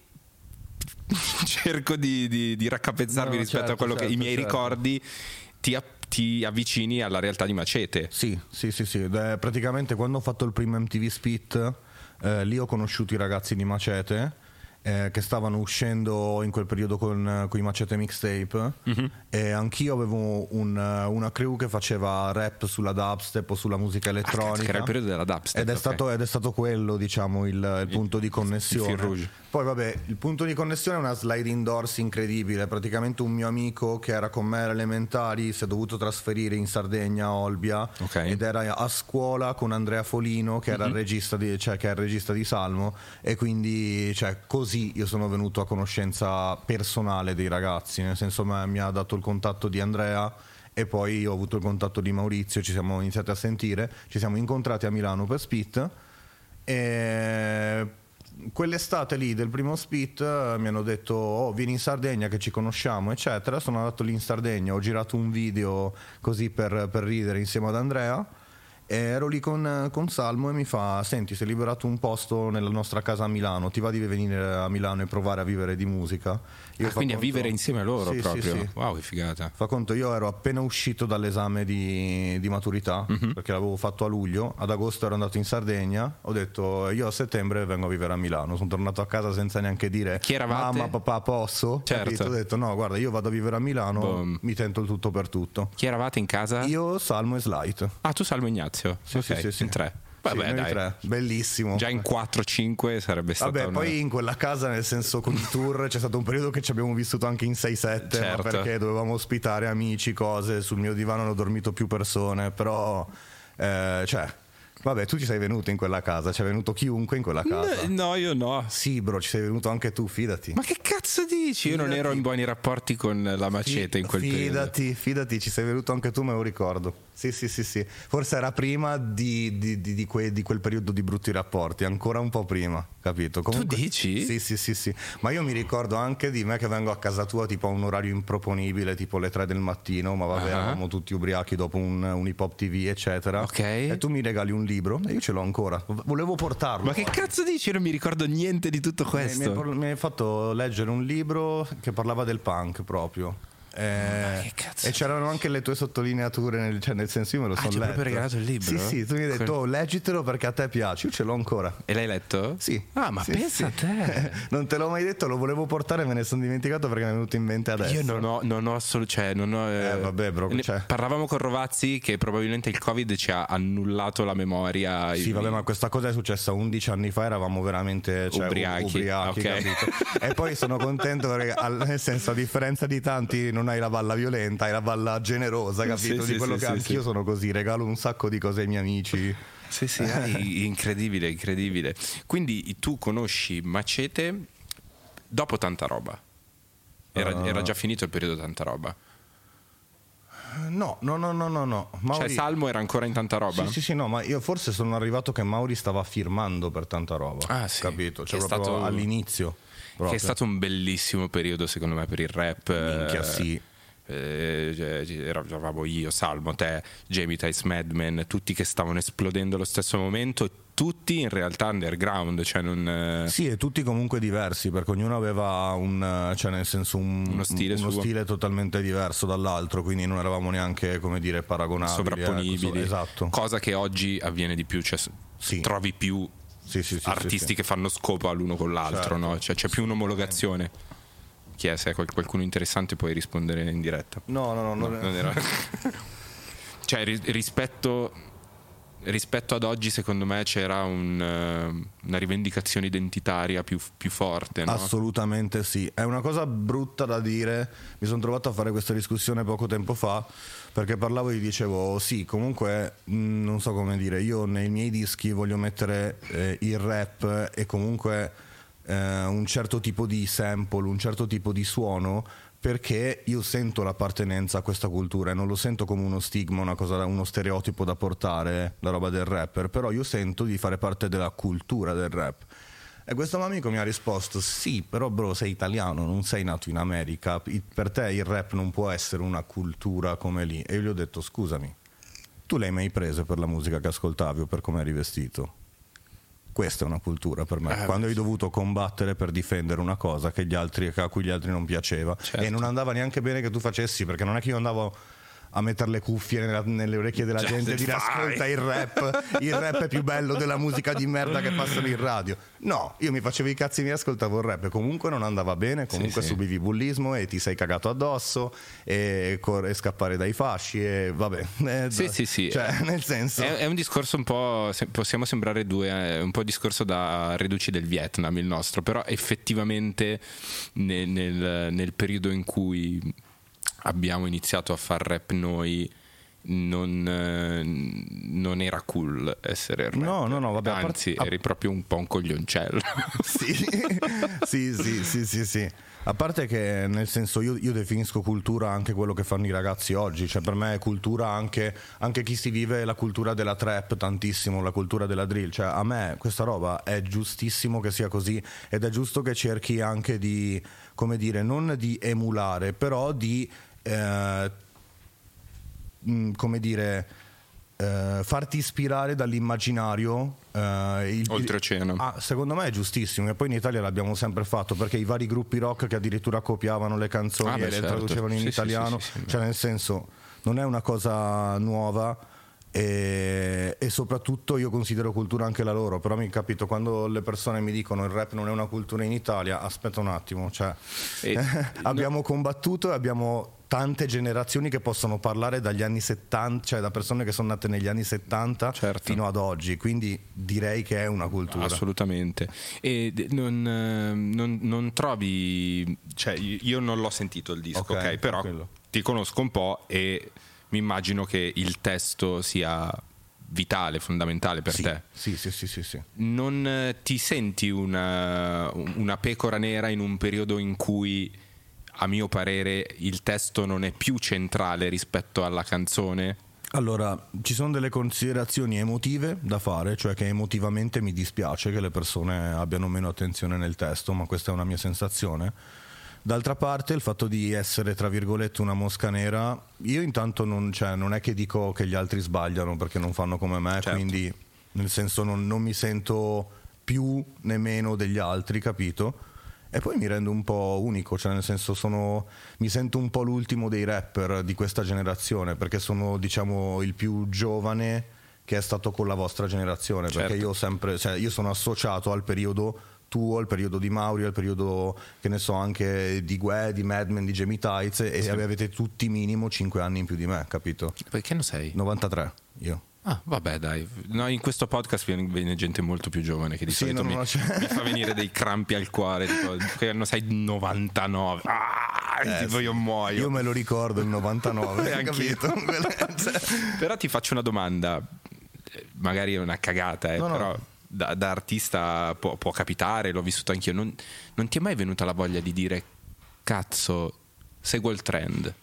[SPEAKER 4] cerco di, di- di raccapezzarmi
[SPEAKER 1] No,
[SPEAKER 4] rispetto a
[SPEAKER 1] certo,
[SPEAKER 4] quello che i
[SPEAKER 1] certo,
[SPEAKER 4] miei
[SPEAKER 1] certo.
[SPEAKER 4] ricordi. Ti, app- ti avvicini alla realtà di Macete.
[SPEAKER 1] Sì, sì, sì, sì. Praticamente quando ho fatto il primo MTV Spit, eh, lì ho conosciuto i ragazzi di Macete. Eh, che stavano uscendo in quel periodo con, con i Macete Mixtape
[SPEAKER 4] Mhm.
[SPEAKER 1] e anch'io avevo un- una crew che faceva rap sulla dubstep o sulla musica
[SPEAKER 4] Ah,
[SPEAKER 1] elettronica
[SPEAKER 4] cazzo, che era il periodo della dubstep.
[SPEAKER 1] ed è,
[SPEAKER 4] ok.
[SPEAKER 1] stato, ed è stato quello diciamo il, il punto di
[SPEAKER 4] il
[SPEAKER 1] connessione
[SPEAKER 4] rouge.
[SPEAKER 1] poi vabbè il punto di connessione è una sliding doors incredibile praticamente un mio amico che era con me alle elementari si è dovuto trasferire in Sardegna a Olbia
[SPEAKER 4] Ok. Mhm.
[SPEAKER 1] ed era a scuola con Andrea Folino che era il regista di, cioè, che è il regista di Salmo e quindi cioè, così io sono venuto a conoscenza personale dei ragazzi nel senso me- mi ha dato il contatto di Andrea e poi ho avuto il contatto di Maurizio ci siamo iniziati a sentire ci siamo incontrati a Milano per Spit e quell'estate lì del primo split eh, mi hanno detto oh vieni in Sardegna che ci conosciamo eccetera. Sono andato lì in Sardegna ho girato un video così per, per ridere insieme ad Andrea ero lì con, con Salmo e mi fa: Senti, si è liberato un posto nella nostra casa a Milano. Ti va di venire a Milano e provare a vivere di musica? Io
[SPEAKER 4] Ah, quindi a
[SPEAKER 1] conto-
[SPEAKER 4] vivere insieme a loro
[SPEAKER 1] Sì, sì,
[SPEAKER 4] proprio.
[SPEAKER 1] sì.
[SPEAKER 4] Wow, che figata.
[SPEAKER 1] Fa conto, io ero appena uscito dall'esame di, di maturità
[SPEAKER 4] Mhm.
[SPEAKER 1] perché l'avevo fatto a luglio, ad agosto ero andato in Sardegna, ho detto io a settembre vengo a vivere a Milano, sono tornato a casa senza neanche dire
[SPEAKER 4] Chi eravate?
[SPEAKER 1] mamma, papà, posso?
[SPEAKER 4] Certo.
[SPEAKER 1] Capito? Ho detto no, guarda, io vado a vivere a Milano,
[SPEAKER 4] Boom.
[SPEAKER 1] mi tento il tutto per tutto.
[SPEAKER 4] Chi eravate in casa?
[SPEAKER 1] Io, Salmo e Slight.
[SPEAKER 4] Ah, tu Salmo Ignazio?
[SPEAKER 1] Sì,
[SPEAKER 4] ok,
[SPEAKER 1] sì, sì, sì.
[SPEAKER 4] in tre.
[SPEAKER 1] Sì,
[SPEAKER 4] Vabbè,
[SPEAKER 1] noi
[SPEAKER 4] dai.
[SPEAKER 1] tre. Bellissimo.
[SPEAKER 4] Già in 4-5 sarebbe stato
[SPEAKER 1] Vabbè,
[SPEAKER 4] una-
[SPEAKER 1] poi in quella casa, nel senso con i tour, c'è stato un periodo che ci abbiamo vissuto anche in 6-7, ma
[SPEAKER 4] Certo.
[SPEAKER 1] perché dovevamo ospitare amici, cose, sul mio divano hanno dormito più persone, però, eh, cioè, vabbè, tu ci sei venuto in quella casa, c'è venuto chiunque in quella casa.
[SPEAKER 4] No, io no.
[SPEAKER 1] Sì, bro, ci sei venuto anche tu, fidati.
[SPEAKER 4] Ma che cazzo dici? Io non
[SPEAKER 1] Fidati.
[SPEAKER 4] ero in buoni rapporti con la macete in quel periodo.
[SPEAKER 1] Fidati, fidati, ci sei venuto anche tu, me lo ricordo. Sì, sì, sì, sì. Forse era prima di, di- di- di que- di quel periodo di brutti rapporti, ancora un po' prima, capito?
[SPEAKER 4] dici?
[SPEAKER 1] Sì, sì, sì, sì. Ma io mi ricordo anche di me che vengo a casa tua tipo a un orario improponibile, tipo le 3 del mattino, ma vabbè,
[SPEAKER 4] Ah.
[SPEAKER 1] eravamo tutti ubriachi dopo un, un hip hop TV, eccetera.
[SPEAKER 4] Ok.
[SPEAKER 1] E tu mi regali un libro e io ce l'ho ancora. Volevo portarlo.
[SPEAKER 4] Ma che cazzo dici? Io non mi ricordo niente di tutto
[SPEAKER 1] Mi- Mi hai,
[SPEAKER 4] questo.
[SPEAKER 1] mi hai fatto leggere un libro che parlava del punk proprio. Eh,
[SPEAKER 4] che cazzo
[SPEAKER 1] e c'erano anche le tue sottolineature, nel, cioè nel senso io me lo
[SPEAKER 4] Ah,
[SPEAKER 1] sono
[SPEAKER 4] ti ho
[SPEAKER 1] letto.
[SPEAKER 4] proprio regalato il libro?
[SPEAKER 1] Sì, sì, tu mi hai detto
[SPEAKER 4] Quel-
[SPEAKER 1] "Oh, leggitelo perché a te piace, io ce l'ho ancora.
[SPEAKER 4] E l'hai letto?
[SPEAKER 1] Sì.
[SPEAKER 4] Ah, ma
[SPEAKER 1] Sì,
[SPEAKER 4] pensa
[SPEAKER 1] sì.
[SPEAKER 4] a te.
[SPEAKER 1] non te l'ho mai detto, lo volevo portare, me ne sono dimenticato perché mi è venuto in mente adesso.
[SPEAKER 4] Io non ho, non ho solo, cioè, non ho,
[SPEAKER 1] Eh, vabbè, bro,
[SPEAKER 4] ne-
[SPEAKER 1] cioè.
[SPEAKER 4] Parlavamo con Rovazzi che probabilmente il Covid ci ha annullato la memoria.
[SPEAKER 1] Sì, vabbè, ma questa cosa è successa 11 anni fa, eravamo veramente cioè,
[SPEAKER 4] Ubriachi,
[SPEAKER 1] ubriachi,
[SPEAKER 4] ok.
[SPEAKER 1] capito? E poi sono contento perché, nel senso, a differenza di tanti, non hai la balla violenta, hai la balla generosa, capito?
[SPEAKER 4] Sì,
[SPEAKER 1] di
[SPEAKER 4] sì,
[SPEAKER 1] quello
[SPEAKER 4] sì,
[SPEAKER 1] che anch'io sono così, regalo un sacco di cose ai miei amici.
[SPEAKER 4] Sì, sì, ah, incredibile, incredibile. Quindi tu conosci Macete dopo tanta roba. Era,
[SPEAKER 1] Ah.
[SPEAKER 4] era già finito il periodo tanta roba.
[SPEAKER 1] No, no, no, no, no, no.
[SPEAKER 4] Cioè
[SPEAKER 1] Mauri-
[SPEAKER 4] Salmo era ancora in tanta roba?
[SPEAKER 1] Sì, sì, sì, no, ma io forse sono arrivato che Mauri stava firmando per tanta roba.
[SPEAKER 4] Ah, sì.
[SPEAKER 1] Capito? Cioè,
[SPEAKER 4] Che
[SPEAKER 1] proprio
[SPEAKER 4] stato-
[SPEAKER 1] all'inizio.
[SPEAKER 4] Che
[SPEAKER 1] proprio.
[SPEAKER 4] è stato un bellissimo periodo secondo me per il rap.
[SPEAKER 1] Minchia,
[SPEAKER 4] Eh,
[SPEAKER 1] sì.
[SPEAKER 4] eh, cioè, eravamo io, Salmo, te, Jamie Tice Madman, tutti che stavano esplodendo allo stesso momento, tutti in realtà underground, cioè non... eh,
[SPEAKER 1] Sì, e tutti comunque diversi, perché ognuno aveva un, cioè nel senso un-
[SPEAKER 4] Uno stile
[SPEAKER 1] uno stile totalmente diverso dall'altro, quindi non eravamo neanche, come dire, paragonabili.
[SPEAKER 4] sovrapponibili,
[SPEAKER 1] ecco, so- esatto.
[SPEAKER 4] cosa che oggi avviene di più, cioè
[SPEAKER 1] Sì.
[SPEAKER 4] trovi più
[SPEAKER 1] Sì, sì, sì,
[SPEAKER 4] artisti
[SPEAKER 1] sì, sì.
[SPEAKER 4] che fanno scopo l'uno con l'altro,
[SPEAKER 1] Certo.
[SPEAKER 4] no? cioè, c'è più un'omologazione. Chi è? Se è qual- qualcuno interessante puoi rispondere in diretta.
[SPEAKER 1] No, no, no, non-
[SPEAKER 4] Non era- cioè ri- rispetto, rispetto ad oggi secondo me c'era un, eh, una rivendicazione identitaria più, più forte. No?
[SPEAKER 1] Assolutamente sì. È una cosa brutta da dire. Mi sono trovato a fare questa discussione poco tempo fa perché parlavo e dicevo: sì, comunque mh, non so come dire, io nei miei dischi voglio mettere eh, il rap e comunque eh, un certo tipo di sample, un certo tipo di suono. Perché io sento l'appartenenza a questa cultura e non lo sento come uno stigma, cosa, uno stereotipo da portare, la roba del rapper, però io sento di fare parte della cultura del rap. E questo mio amico mi ha risposto: Sì, però, bro, sei italiano, non sei nato in America. Per te il rap non può essere una cultura come lì. E io gli ho detto: Scusami, tu l'hai mai preso per la musica che ascoltavi o per come eri vestito? Questa è una cultura per me.
[SPEAKER 4] Eh,
[SPEAKER 1] Quando hai dovuto combattere per difendere una cosa che gli altri, a cui gli altri non piaceva
[SPEAKER 4] Certo.
[SPEAKER 1] e non andava neanche bene che tu facessi, perché non è che io andavo a mettere le cuffie nella- nelle orecchie della
[SPEAKER 4] Cioè,
[SPEAKER 1] gente e dire ascolta il rap, il rap è più bello della musica di merda che passano in radio. No, io mi facevo i cazzi miei ascoltavo il rap comunque non andava bene, comunque
[SPEAKER 4] Sì, sì.
[SPEAKER 1] subivi bullismo e ti sei cagato addosso e, cor- e scappare dai fasci e vabbè. Eh,
[SPEAKER 4] Sì, sì, sì.
[SPEAKER 1] Cioè, nel senso...
[SPEAKER 4] È, è un discorso un po'. Possiamo sembrare due. È un po' discorso da riduci del Vietnam il nostro, però effettivamente ne- nel, nel periodo in cui abbiamo iniziato a far rap noi. Non, eh, non era cool essere rap.
[SPEAKER 1] No, no, no, vabbè,
[SPEAKER 4] Anzi,
[SPEAKER 1] a-
[SPEAKER 4] eri proprio un po' un coglioncello.
[SPEAKER 1] sì, sì, sì, sì, sì, sì. A parte che nel senso io, io definisco cultura anche quello che fanno i ragazzi oggi, cioè per me è cultura anche, anche chi si vive la cultura della trap tantissimo, la cultura della drill, cioè a me questa roba è giustissimo che sia così ed è giusto che cerchi anche di, come dire, non di emulare, però di, eh, mh, come dire, eh, farti ispirare dall'immaginario eh, il-
[SPEAKER 4] Oltreoceano.
[SPEAKER 1] Ah, secondo me è giustissimo e poi in Italia l'abbiamo sempre fatto perché i vari gruppi rock che addirittura copiavano le canzoni
[SPEAKER 4] Ah, beh,
[SPEAKER 1] e le
[SPEAKER 4] certo.
[SPEAKER 1] traducevano in
[SPEAKER 4] Sì,
[SPEAKER 1] italiano
[SPEAKER 4] sì, sì,
[SPEAKER 1] cioè nel senso non è una cosa nuova e, e soprattutto io considero cultura anche la loro però mi capito quando le persone mi dicono il rap non è una cultura in Italia aspetta un attimo cioè,
[SPEAKER 4] E-
[SPEAKER 1] abbiamo combattuto e abbiamo tante generazioni che possono parlare dagli anni 70 cioè da persone che sono nate negli anni 70
[SPEAKER 4] Certo.
[SPEAKER 1] fino ad oggi quindi direi che è una cultura
[SPEAKER 4] Assolutamente. E non, eh, non- non trovi. Cioè, io non l'ho sentito il disco,
[SPEAKER 1] Ok,
[SPEAKER 4] ok? Però
[SPEAKER 1] tranquillo.
[SPEAKER 4] ti conosco un po' e mi immagino che il testo sia vitale, fondamentale per
[SPEAKER 1] sì,
[SPEAKER 4] te.
[SPEAKER 1] sì sì sì sì sì
[SPEAKER 4] Non ti senti una, una pecora nera in un periodo in cui, a mio parere, il testo non è più centrale rispetto alla canzone?
[SPEAKER 1] Allora, ci sono delle considerazioni emotive da fare, cioè che emotivamente mi dispiace che le persone abbiano meno attenzione nel testo, ma questa è una mia sensazione. D'altra parte il fatto di essere, tra virgolette, una mosca nera, io intanto non, cioè, non è che dico che gli altri sbagliano perché non fanno come me,
[SPEAKER 4] Certo.
[SPEAKER 1] quindi nel senso non, non mi sento più né meno degli altri, capito? E poi mi rendo un po' unico, cioè nel senso sono, mi sento un po' l'ultimo dei rapper di questa generazione, perché sono diciamo il più giovane che è stato con la vostra generazione, perché
[SPEAKER 4] Certo.
[SPEAKER 1] io ho sempre, cioè io sono associato al periodo tuo, al periodo di Mauri, al periodo che ne so anche di Gue, di Madman, di Jamie Tights e avete tutti minimo 5 anni in più di me, capito?
[SPEAKER 4] Perché non sei?
[SPEAKER 1] 93 io.
[SPEAKER 4] Ah, vabbè, dai. No, in questo podcast viene, gente molto più giovane che di
[SPEAKER 1] Sì,
[SPEAKER 4] solito mi, mi fa venire dei crampi al cuore. Tipo, che anno sei 99. Ah, tipo io muoio.
[SPEAKER 1] Eh, Io me lo ricordo il 99,
[SPEAKER 4] Eh,
[SPEAKER 1] hai capito? Cioè,
[SPEAKER 4] Però ti faccio una domanda, eh, magari è una cagata, eh,
[SPEAKER 1] No, no.
[SPEAKER 4] però da, da artista può, può capitare, l'ho vissuto anch'io. Non, non ti è mai venuta la voglia di dire cazzo, seguo il trend?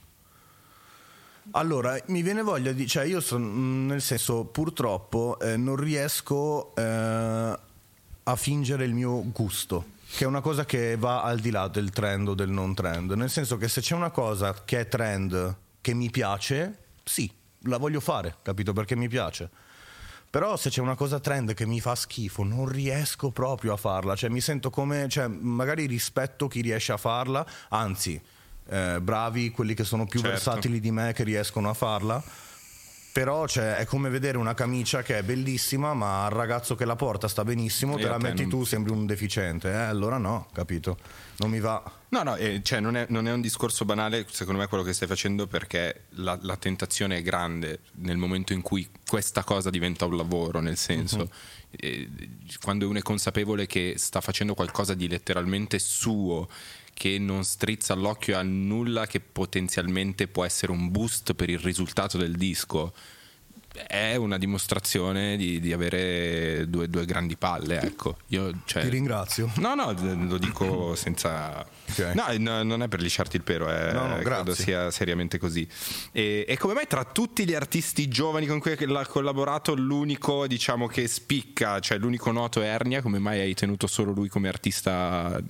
[SPEAKER 1] Allora, mi viene voglia di... Cioè, io sono... Nel senso, purtroppo eh, non riesco eh, a fingere il mio gusto, che è una cosa che va al di là del trend o del non trend. Nel senso che se c'è una cosa che è trend, che mi piace, sì, la voglio fare, capito? Perché mi piace. Però se c'è una cosa trend che mi fa schifo, non riesco proprio a farla. Cioè, mi sento come. Cioè, magari rispetto chi riesce a farla, anzi, eh, bravi quelli che sono più
[SPEAKER 4] Certo.
[SPEAKER 1] versatili di me che riescono a farla. Però cioè, è come vedere una camicia che è bellissima, ma al ragazzo che la porta sta benissimo, te
[SPEAKER 4] a
[SPEAKER 1] la
[SPEAKER 4] te
[SPEAKER 1] metti
[SPEAKER 4] non-
[SPEAKER 1] tu, sembri un deficiente. Eh, allora no, capito? Non mi va.
[SPEAKER 4] No, no, eh, cioè non, è, non è un discorso banale, secondo me, quello che stai facendo, perché la, la tentazione è grande nel momento in cui questa cosa diventa un lavoro, nel senso, eh, quando uno è consapevole che sta facendo qualcosa di letteralmente suo, che non strizza l'occhio a nulla che potenzialmente può essere un boost per il risultato del disco. È una dimostrazione di, di avere due, due grandi palle, ecco. Io, cioè,
[SPEAKER 1] Ti ringrazio.
[SPEAKER 4] No, no, lo dico senza.
[SPEAKER 1] Ok.
[SPEAKER 4] No, no, non è per lisciarti il pero, è,
[SPEAKER 1] No, no,
[SPEAKER 4] credo sia seriamente così. E, e come mai tra tutti gli artisti giovani con cui ha collaborato, l'unico diciamo che spicca, cioè l'unico noto è Ernia, come mai hai tenuto solo lui come artista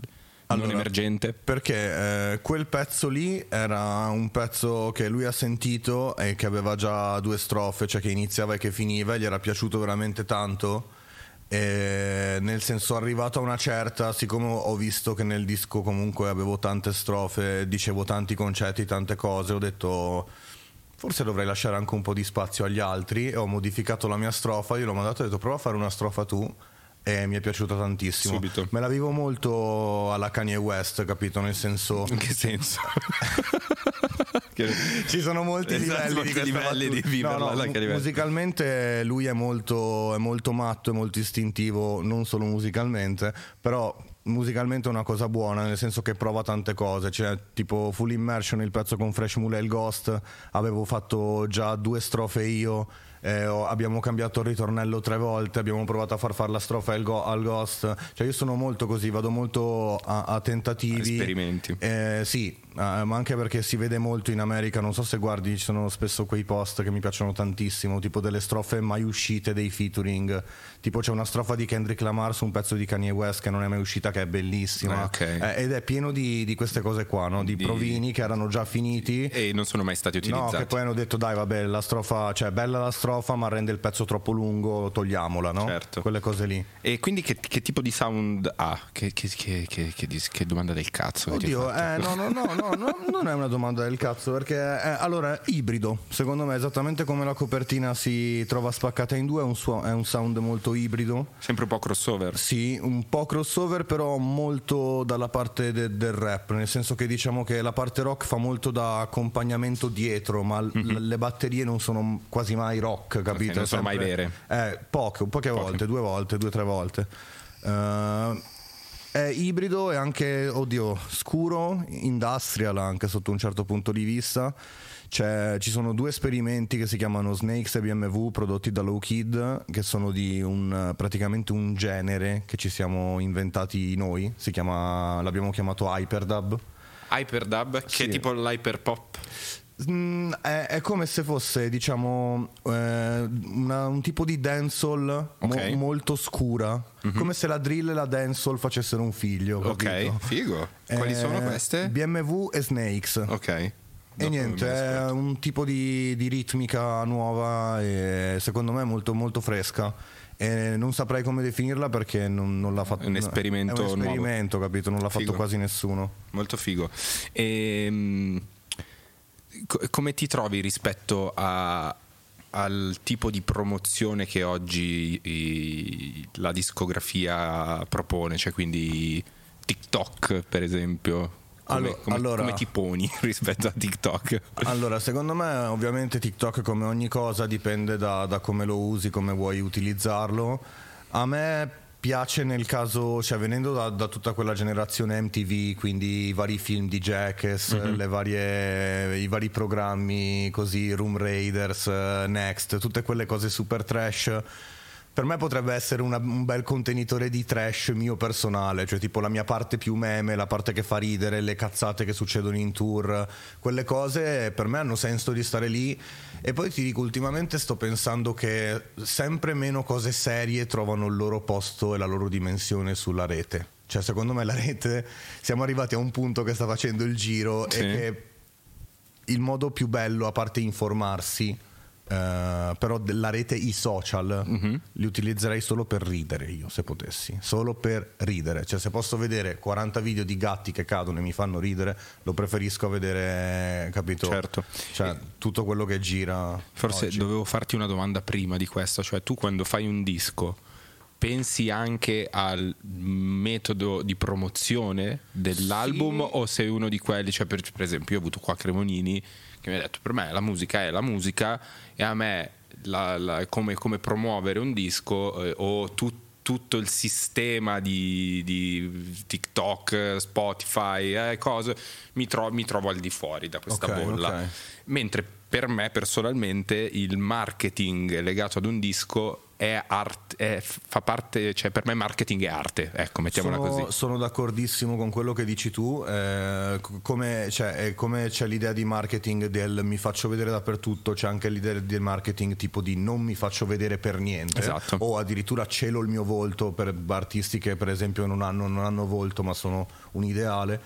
[SPEAKER 4] non
[SPEAKER 1] Allora,
[SPEAKER 4] emergente?
[SPEAKER 1] Perché eh, quel pezzo lì era un pezzo che lui ha sentito e che aveva già due strofe, cioè che iniziava e che finiva, e gli era piaciuto veramente tanto. E nel senso, arrivato a una certa, siccome ho visto che nel disco comunque avevo tante strofe, dicevo tanti concetti, tante cose, ho detto forse dovrei lasciare anche un po' di spazio agli altri e ho modificato la mia strofa, io l'ho mandato e ho detto prova a fare una strofa tu e mi è piaciuta tantissimo.
[SPEAKER 4] Subito.
[SPEAKER 1] Me la vivo molto alla Kanye West, capito? Nel senso
[SPEAKER 4] In che senso?
[SPEAKER 1] Ci sono molti
[SPEAKER 4] Esatto,
[SPEAKER 1] livelli, di,
[SPEAKER 4] livelli di viverla
[SPEAKER 1] No, no,
[SPEAKER 4] alla
[SPEAKER 1] mu- musicalmente lui è molto, è molto matto, è molto istintivo, non solo musicalmente, però musicalmente è una cosa buona, nel senso che prova tante cose, cioè tipo Full Immersion, il pezzo con Fresh Mule e il Ghost, avevo fatto già due strofe io. Eh, abbiamo cambiato il ritornello tre volte, abbiamo provato a far fare la strofa al, go- al Ghost. Cioè, io sono molto così, vado molto a, a tentativi.
[SPEAKER 4] Esperimenti.
[SPEAKER 1] Eh, sì, eh, ma anche perché si vede molto in America, non so se guardi, ci sono spesso quei post che mi piacciono tantissimo, tipo delle strofe mai uscite dei featuring, tipo c'è una strofa di Kendrick Lamar su un pezzo di Kanye West che non è mai uscita, che è bellissima,
[SPEAKER 4] Ah, ok.
[SPEAKER 1] Eh, ed è pieno di, di queste cose qua, no? di,
[SPEAKER 4] Di-
[SPEAKER 1] provini che erano già finiti.
[SPEAKER 4] E non sono mai stati
[SPEAKER 1] No,
[SPEAKER 4] utilizzati.
[SPEAKER 1] che poi hanno detto dai vabbè la strofa, cioè bella la strofa strofa ma rende il pezzo troppo lungo, togliamola, no?
[SPEAKER 4] Certo.
[SPEAKER 1] Quelle cose lì.
[SPEAKER 4] E quindi che, che tipo di sound ha? Che, che- che- che- domanda del cazzo?
[SPEAKER 1] Oddio, eh, no, no, no, no, no, non è una domanda del cazzo, perché eh, allora ibrido, secondo me, esattamente come la copertina si trova spaccata in due, è un, suo- è un sound molto ibrido.
[SPEAKER 4] Sempre un po' crossover.
[SPEAKER 1] Sì, un po' crossover, però molto dalla parte de- del rap, nel senso che diciamo che la parte rock fa molto da accompagnamento dietro, ma l- le batterie non sono quasi mai rock, capito?
[SPEAKER 4] Mhm. non sono mai
[SPEAKER 1] sempre- Eh, poche, poche volte, due volte, due o tre volte. Eh, è ibrido e anche, oddio, scuro, industrial anche sotto un certo punto di vista. C'è- ci sono due esperimenti che si chiamano Snakes e BMW prodotti da Low Kid, che sono di un, praticamente un genere che ci siamo inventati noi. Si chiama, l'abbiamo chiamato Hyperdub.
[SPEAKER 4] Hyperdub, che
[SPEAKER 1] Sì.
[SPEAKER 4] è tipo l'hyperpop.
[SPEAKER 1] Mm, è, è come se fosse, diciamo, eh, una- un tipo di dancehall mo-
[SPEAKER 4] Ok.
[SPEAKER 1] molto scura, come se la drill e la dancehall facessero un figlio.
[SPEAKER 4] Ok,
[SPEAKER 1] capito?
[SPEAKER 4] figo. Quali
[SPEAKER 1] Eh,
[SPEAKER 4] sono queste?
[SPEAKER 1] BMW e Snakes.
[SPEAKER 4] Ok.
[SPEAKER 1] E niente, è un tipo di, di ritmica nuova e secondo me molto, molto fresca. E non saprei come definirla perché non, non l'ha fatto.
[SPEAKER 4] Un esperimento
[SPEAKER 1] È un esperimento, capito? Non l'ha
[SPEAKER 4] Figo.
[SPEAKER 1] fatto quasi nessuno.
[SPEAKER 4] Molto figo. Ehm, come ti trovi rispetto a- al tipo di promozione che oggi i- la discografia propone? Cioè, quindi TikTok, per esempio. Come, come-
[SPEAKER 1] allora-
[SPEAKER 4] come ti poni rispetto a TikTok?
[SPEAKER 1] Allora, secondo me, ovviamente TikTok, come ogni cosa, dipende da, da come lo usi, come vuoi utilizzarlo. A me piace nel caso, cioè venendo da, da tutta quella generazione MTV, quindi i vari film di Jackass, le varie- i vari programmi così, Room Raiders, eh, Next, tutte quelle cose super trash. Per me potrebbe essere una- un bel contenitore di trash mio personale, cioè tipo la mia parte più meme, la parte che fa ridere, le cazzate che succedono in tour, quelle cose per me hanno senso di stare lì. E poi ti dico, ultimamente sto pensando che sempre meno cose serie trovano il loro posto e la loro dimensione sulla rete. Cioè secondo me la rete, siamo arrivati a un punto che sta facendo il giro
[SPEAKER 4] Sì.
[SPEAKER 1] e che il modo più bello, a parte informarsi, eh, però della rete, i social,
[SPEAKER 4] Mhm.
[SPEAKER 1] li utilizzerei solo per ridere io, se potessi. Solo per ridere. Cioè, se posso vedere 40 video di gatti che cadono e mi fanno ridere, lo preferisco a vedere, capito?
[SPEAKER 4] Certo.
[SPEAKER 1] Cioè, tutto quello che gira.
[SPEAKER 4] Forse
[SPEAKER 1] oggi.
[SPEAKER 4] dovevo farti una domanda prima di questo, cioè tu quando fai un disco pensi anche al metodo di promozione dell'album o sei uno di quelli, cioè per, per esempio io ho avuto qua Cremonini che mi ha detto per me la musica è la musica e a me la- la- come, come promuovere un disco eh, o tu- tutto il sistema di, di TikTok, Spotify, eh, cose, mi, tro- mi trovo al di fuori da questa
[SPEAKER 1] Ok,
[SPEAKER 4] bolla.
[SPEAKER 1] ok.
[SPEAKER 4] Mentre per me personalmente il marketing legato ad un disco è art- è- fa parte, cioè per me marketing è arte, ecco, mettiamola
[SPEAKER 1] sono,
[SPEAKER 4] così.
[SPEAKER 1] sono d'accordissimo con quello che dici tu. eh, come, cioè, è come c'è l'idea di marketing del mi faccio vedere dappertutto, c'è anche l'idea del marketing tipo di non mi faccio vedere per niente.
[SPEAKER 4] Esatto.
[SPEAKER 1] O addirittura celo il mio volto per artisti che per esempio non hanno, non hanno volto ma sono un ideale.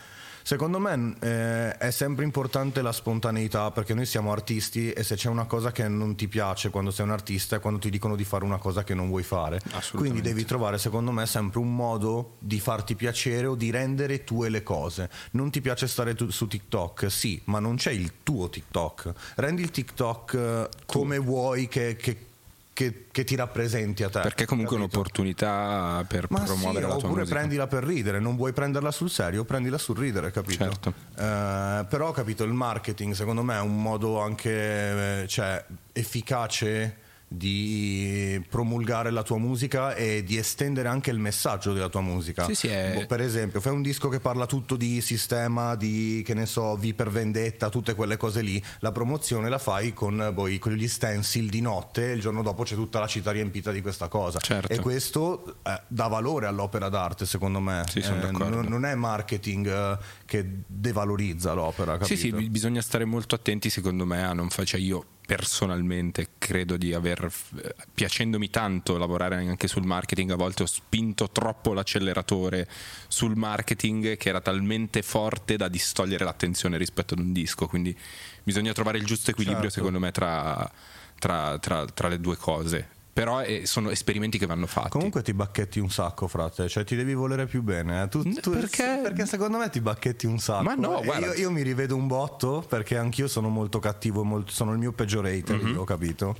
[SPEAKER 1] Secondo me eh, è sempre importante la spontaneità perché noi siamo artisti e se c'è una cosa che non ti piace quando sei un artista è quando ti dicono di fare una cosa che non vuoi fare. Quindi devi trovare secondo me sempre un modo di farti piacere o di rendere tue le cose. Non ti piace stare tu- su TikTok? Sì, ma non c'è il tuo TikTok. Rendi il TikTok eh, come vuoi che, che- che- che ti rappresenti a te.
[SPEAKER 4] Perché comunque è un'opportunità per
[SPEAKER 1] Ma
[SPEAKER 4] promuovere
[SPEAKER 1] sì,
[SPEAKER 4] la tua
[SPEAKER 1] oppure
[SPEAKER 4] musica.
[SPEAKER 1] prendila per ridere, non vuoi prenderla sul serio, prendila sul ridere, capito?
[SPEAKER 4] Certo.
[SPEAKER 1] Eh, però capito, il marketing secondo me è un modo anche eh, cioè, efficace di promulgare la tua musica e di estendere anche il messaggio della tua musica.
[SPEAKER 4] Sì, sì, è-
[SPEAKER 1] Boh, per esempio, fai un disco che parla tutto di sistema, di che ne so, V per vendetta, tutte quelle cose lì. La promozione la fai con, boh, i- con gli stencil di notte e il giorno dopo c'è tutta la città riempita di questa cosa.
[SPEAKER 4] Certo.
[SPEAKER 1] E questo eh, dà valore all'opera d'arte, secondo me.
[SPEAKER 4] Sì,
[SPEAKER 1] Eh,
[SPEAKER 4] d'accordo.
[SPEAKER 1] non, non è marketing eh, che devalorizza l'opera, capito?
[SPEAKER 4] Sì, sì, bi- bisogna stare molto attenti secondo me a non fare, cioè io personalmente credo di aver, eh, piacendomi tanto lavorare anche sul marketing, a volte ho spinto troppo l'acceleratore sul marketing che era talmente forte da distogliere l'attenzione rispetto ad un disco, quindi bisogna trovare il giusto equilibrio
[SPEAKER 1] Certo.
[SPEAKER 4] secondo me tra, tra, tra- tra le due cose. Però eh, sono esperimenti che vanno fatti.
[SPEAKER 1] Comunque ti bacchetti un sacco, frate, cioè ti devi volere più bene. eh. Tu- tu-
[SPEAKER 4] Perché?
[SPEAKER 1] Perché secondo me ti bacchetti un sacco.
[SPEAKER 4] Ma no,
[SPEAKER 1] E
[SPEAKER 4] guarda.
[SPEAKER 1] Io, io mi rivedo un botto perché anch'io sono molto cattivo, molto- sono il mio peggior hater,
[SPEAKER 4] Mhm.
[SPEAKER 1] io, ho capito.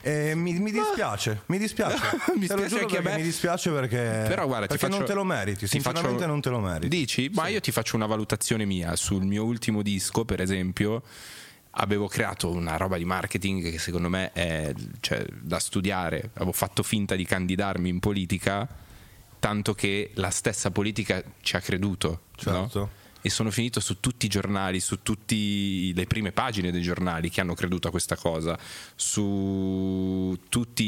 [SPEAKER 1] E mi, mi dispiace, mi dispiace.
[SPEAKER 4] Mi dispiace.
[SPEAKER 1] Mi dispiace perché,
[SPEAKER 4] Però guarda, ti
[SPEAKER 1] perché non
[SPEAKER 4] faccio-
[SPEAKER 1] te lo meriti,
[SPEAKER 4] ti
[SPEAKER 1] sinceramente
[SPEAKER 4] faccio-
[SPEAKER 1] non te lo meriti.
[SPEAKER 4] Dici? Ma io ti faccio una valutazione mia sul mio ultimo disco, per esempio. Avevo creato una roba di marketing che secondo me è cioè, da studiare. Avevo fatto finta di candidarmi in politica, tanto che la stessa politica ci ha creduto. no? E sono finito su tutti i giornali, su tutte le prime pagine dei giornali che hanno creduto a questa cosa, su tutti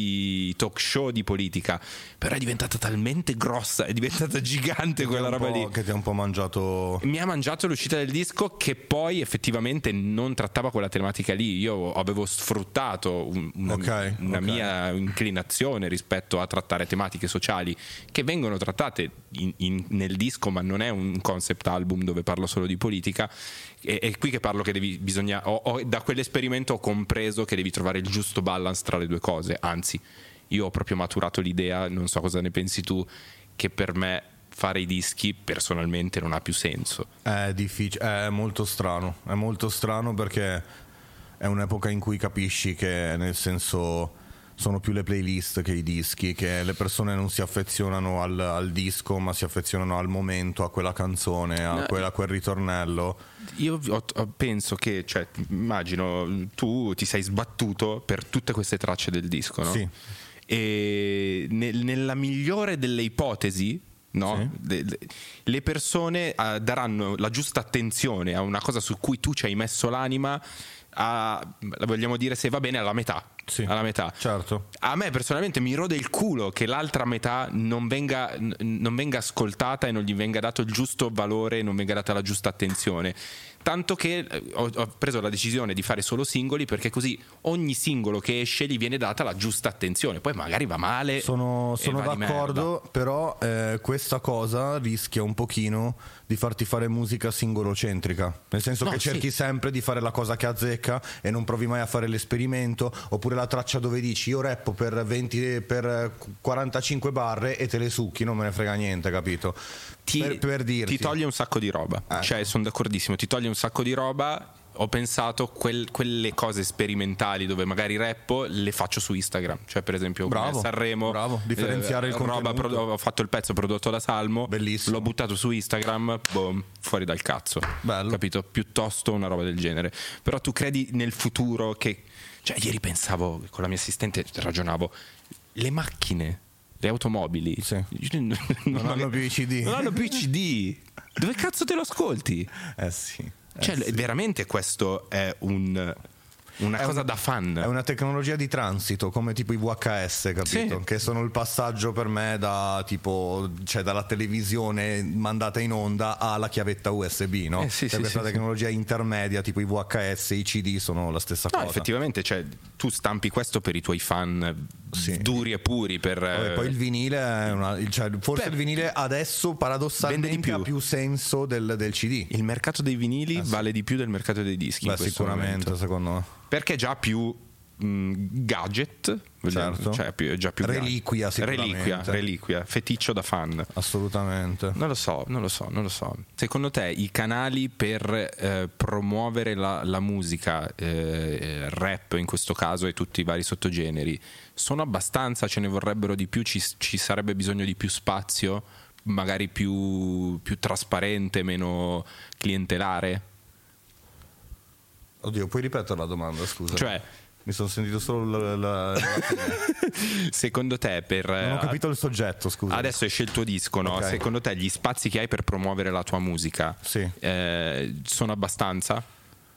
[SPEAKER 4] i talk show di politica. Però è diventata talmente grossa, è diventata gigante quella roba lì.
[SPEAKER 1] Che ti ha un po' mangiato...
[SPEAKER 4] Mi ha mangiato l'uscita del disco che poi effettivamente non trattava quella tematica lì. Io avevo sfruttato un- una,
[SPEAKER 1] Ok,
[SPEAKER 4] una
[SPEAKER 1] ok.
[SPEAKER 4] mia inclinazione rispetto a trattare tematiche sociali che vengono trattate in- in- nel disco, ma non è un concept album dove parlo solo di politica. E- È qui che parlo che devi, bisogna. ho- ho- da quell'esperimento ho compreso che devi trovare il giusto balance tra le due cose. Anzi, io ho proprio maturato l'idea, non so cosa ne pensi tu, che per me fare i dischi personalmente non ha più senso.
[SPEAKER 1] È difficile, è molto strano, è molto strano perché è un'epoca in cui capisci che nel senso sono più le playlist che i dischi, che le persone non si affezionano al, al disco ma si affezionano al momento, a quella canzone, a,
[SPEAKER 4] No.
[SPEAKER 1] quella- a quel ritornello.
[SPEAKER 4] Io penso che, cioè, immagino, tu ti sei sbattuto per tutte queste tracce del disco, no?
[SPEAKER 1] Sì.
[SPEAKER 4] E nel- nella migliore delle ipotesi, no?
[SPEAKER 1] Sì.
[SPEAKER 4] Le persone eh, daranno la giusta attenzione a una cosa su cui tu ci hai messo l'anima, a, vogliamo dire se va bene, alla metà.
[SPEAKER 1] Sì.
[SPEAKER 4] Alla metà.
[SPEAKER 1] Certo.
[SPEAKER 4] A me personalmente mi rode il culo che l'altra metà non venga, n- non venga ascoltata e non gli venga dato il giusto valore, non venga data la giusta attenzione. Tanto che eh, ho, ho preso la decisione di fare solo singoli perché così ogni singolo che esce gli viene data la giusta attenzione. Poi magari va male.
[SPEAKER 1] Sono, sono
[SPEAKER 4] va
[SPEAKER 1] d'accordo, però eh, questa cosa rischia un pochino di farti fare musica singolocentrica, nel senso
[SPEAKER 4] No,
[SPEAKER 1] che
[SPEAKER 4] sì.
[SPEAKER 1] cerchi sempre di fare la cosa che azzecca e non provi mai a fare l'esperimento, oppure la traccia dove dici io rappo per, 20, per 45 barre e te le succhi, non me ne frega niente, capito?
[SPEAKER 4] Ti,
[SPEAKER 1] per, per dirti.
[SPEAKER 4] ti toglie un sacco di roba.
[SPEAKER 1] Ecco.
[SPEAKER 4] Cioè, sono d'accordissimo, ti toglie un sacco di roba. Ho pensato quel- quelle cose sperimentali dove magari rappo le faccio su Instagram. Cioè, per esempio,
[SPEAKER 1] Bravo,
[SPEAKER 4] Sanremo,
[SPEAKER 1] bravo, differenziare il
[SPEAKER 4] roba
[SPEAKER 1] contenuto.
[SPEAKER 4] prodo- ho fatto il pezzo prodotto da Salmo,
[SPEAKER 1] Bellissimo.
[SPEAKER 4] l'ho buttato su Instagram, boom, fuori dal cazzo.
[SPEAKER 1] Bello.
[SPEAKER 4] Capito? Piuttosto una roba del genere. Però tu credi nel futuro che. Cioè, ieri pensavo con la mia assistente, ragionavo, le macchine. Le automobili
[SPEAKER 1] Sì.
[SPEAKER 4] non,
[SPEAKER 1] Non hanno più i CD.
[SPEAKER 4] non hanno più i CD. Dove cazzo te lo ascolti?
[SPEAKER 1] Eh sì. Eh
[SPEAKER 4] Cioè,
[SPEAKER 1] sì.
[SPEAKER 4] veramente questo è un- una cosa
[SPEAKER 1] un-
[SPEAKER 4] da fan.
[SPEAKER 1] È una tecnologia di transito, come tipo i VHS, capito?
[SPEAKER 4] Sì.
[SPEAKER 1] Che sono il passaggio per me da tipo, cioè dalla televisione mandata in onda alla chiavetta USB, no?
[SPEAKER 4] Eh, sì,
[SPEAKER 1] Cioè
[SPEAKER 4] sì,
[SPEAKER 1] questa tecnologia intermedia, tipo i VHS, i CD sono la stessa
[SPEAKER 4] No,
[SPEAKER 1] cosa.
[SPEAKER 4] effettivamente, cioè, tu stampi questo per i tuoi fan duri e puri. Per,
[SPEAKER 1] Vabbè, poi il vinile è una, cioè, forse
[SPEAKER 4] Beh,
[SPEAKER 1] il vinile adesso paradossalmente
[SPEAKER 4] più.
[SPEAKER 1] ha più senso del, del CD.
[SPEAKER 4] il mercato dei vinili vale di più del mercato dei dischi.
[SPEAKER 1] Beh, sicuramente,
[SPEAKER 4] momento.
[SPEAKER 1] secondo me.
[SPEAKER 4] Perché è già più mh, gadget,
[SPEAKER 1] Certo.
[SPEAKER 4] cioè, più- è già più
[SPEAKER 1] Reliquia,
[SPEAKER 4] reliquia, reliquia, feticcio da fan.
[SPEAKER 1] Assolutamente.
[SPEAKER 4] Non lo so, non lo so, non lo so. Secondo te i canali per eh, promuovere la, la musica, eh, rap in questo caso e tutti i vari sottogeneri, sono abbastanza, ce ne vorrebbero di più, ci, ci sarebbe bisogno di più spazio, magari più, più trasparente, meno clientelare?
[SPEAKER 1] Oddio, puoi ripetere la domanda, scusa?
[SPEAKER 4] Cioè,
[SPEAKER 1] Mi sono sentito solo la, la- la
[SPEAKER 4] secondo te per...
[SPEAKER 1] Non ho capito il soggetto, scusa.
[SPEAKER 4] Adesso esce il tuo disco, no?
[SPEAKER 1] Ok.
[SPEAKER 4] Secondo te gli spazi che hai per promuovere la tua musica
[SPEAKER 1] Sì.
[SPEAKER 4] eh, sono abbastanza?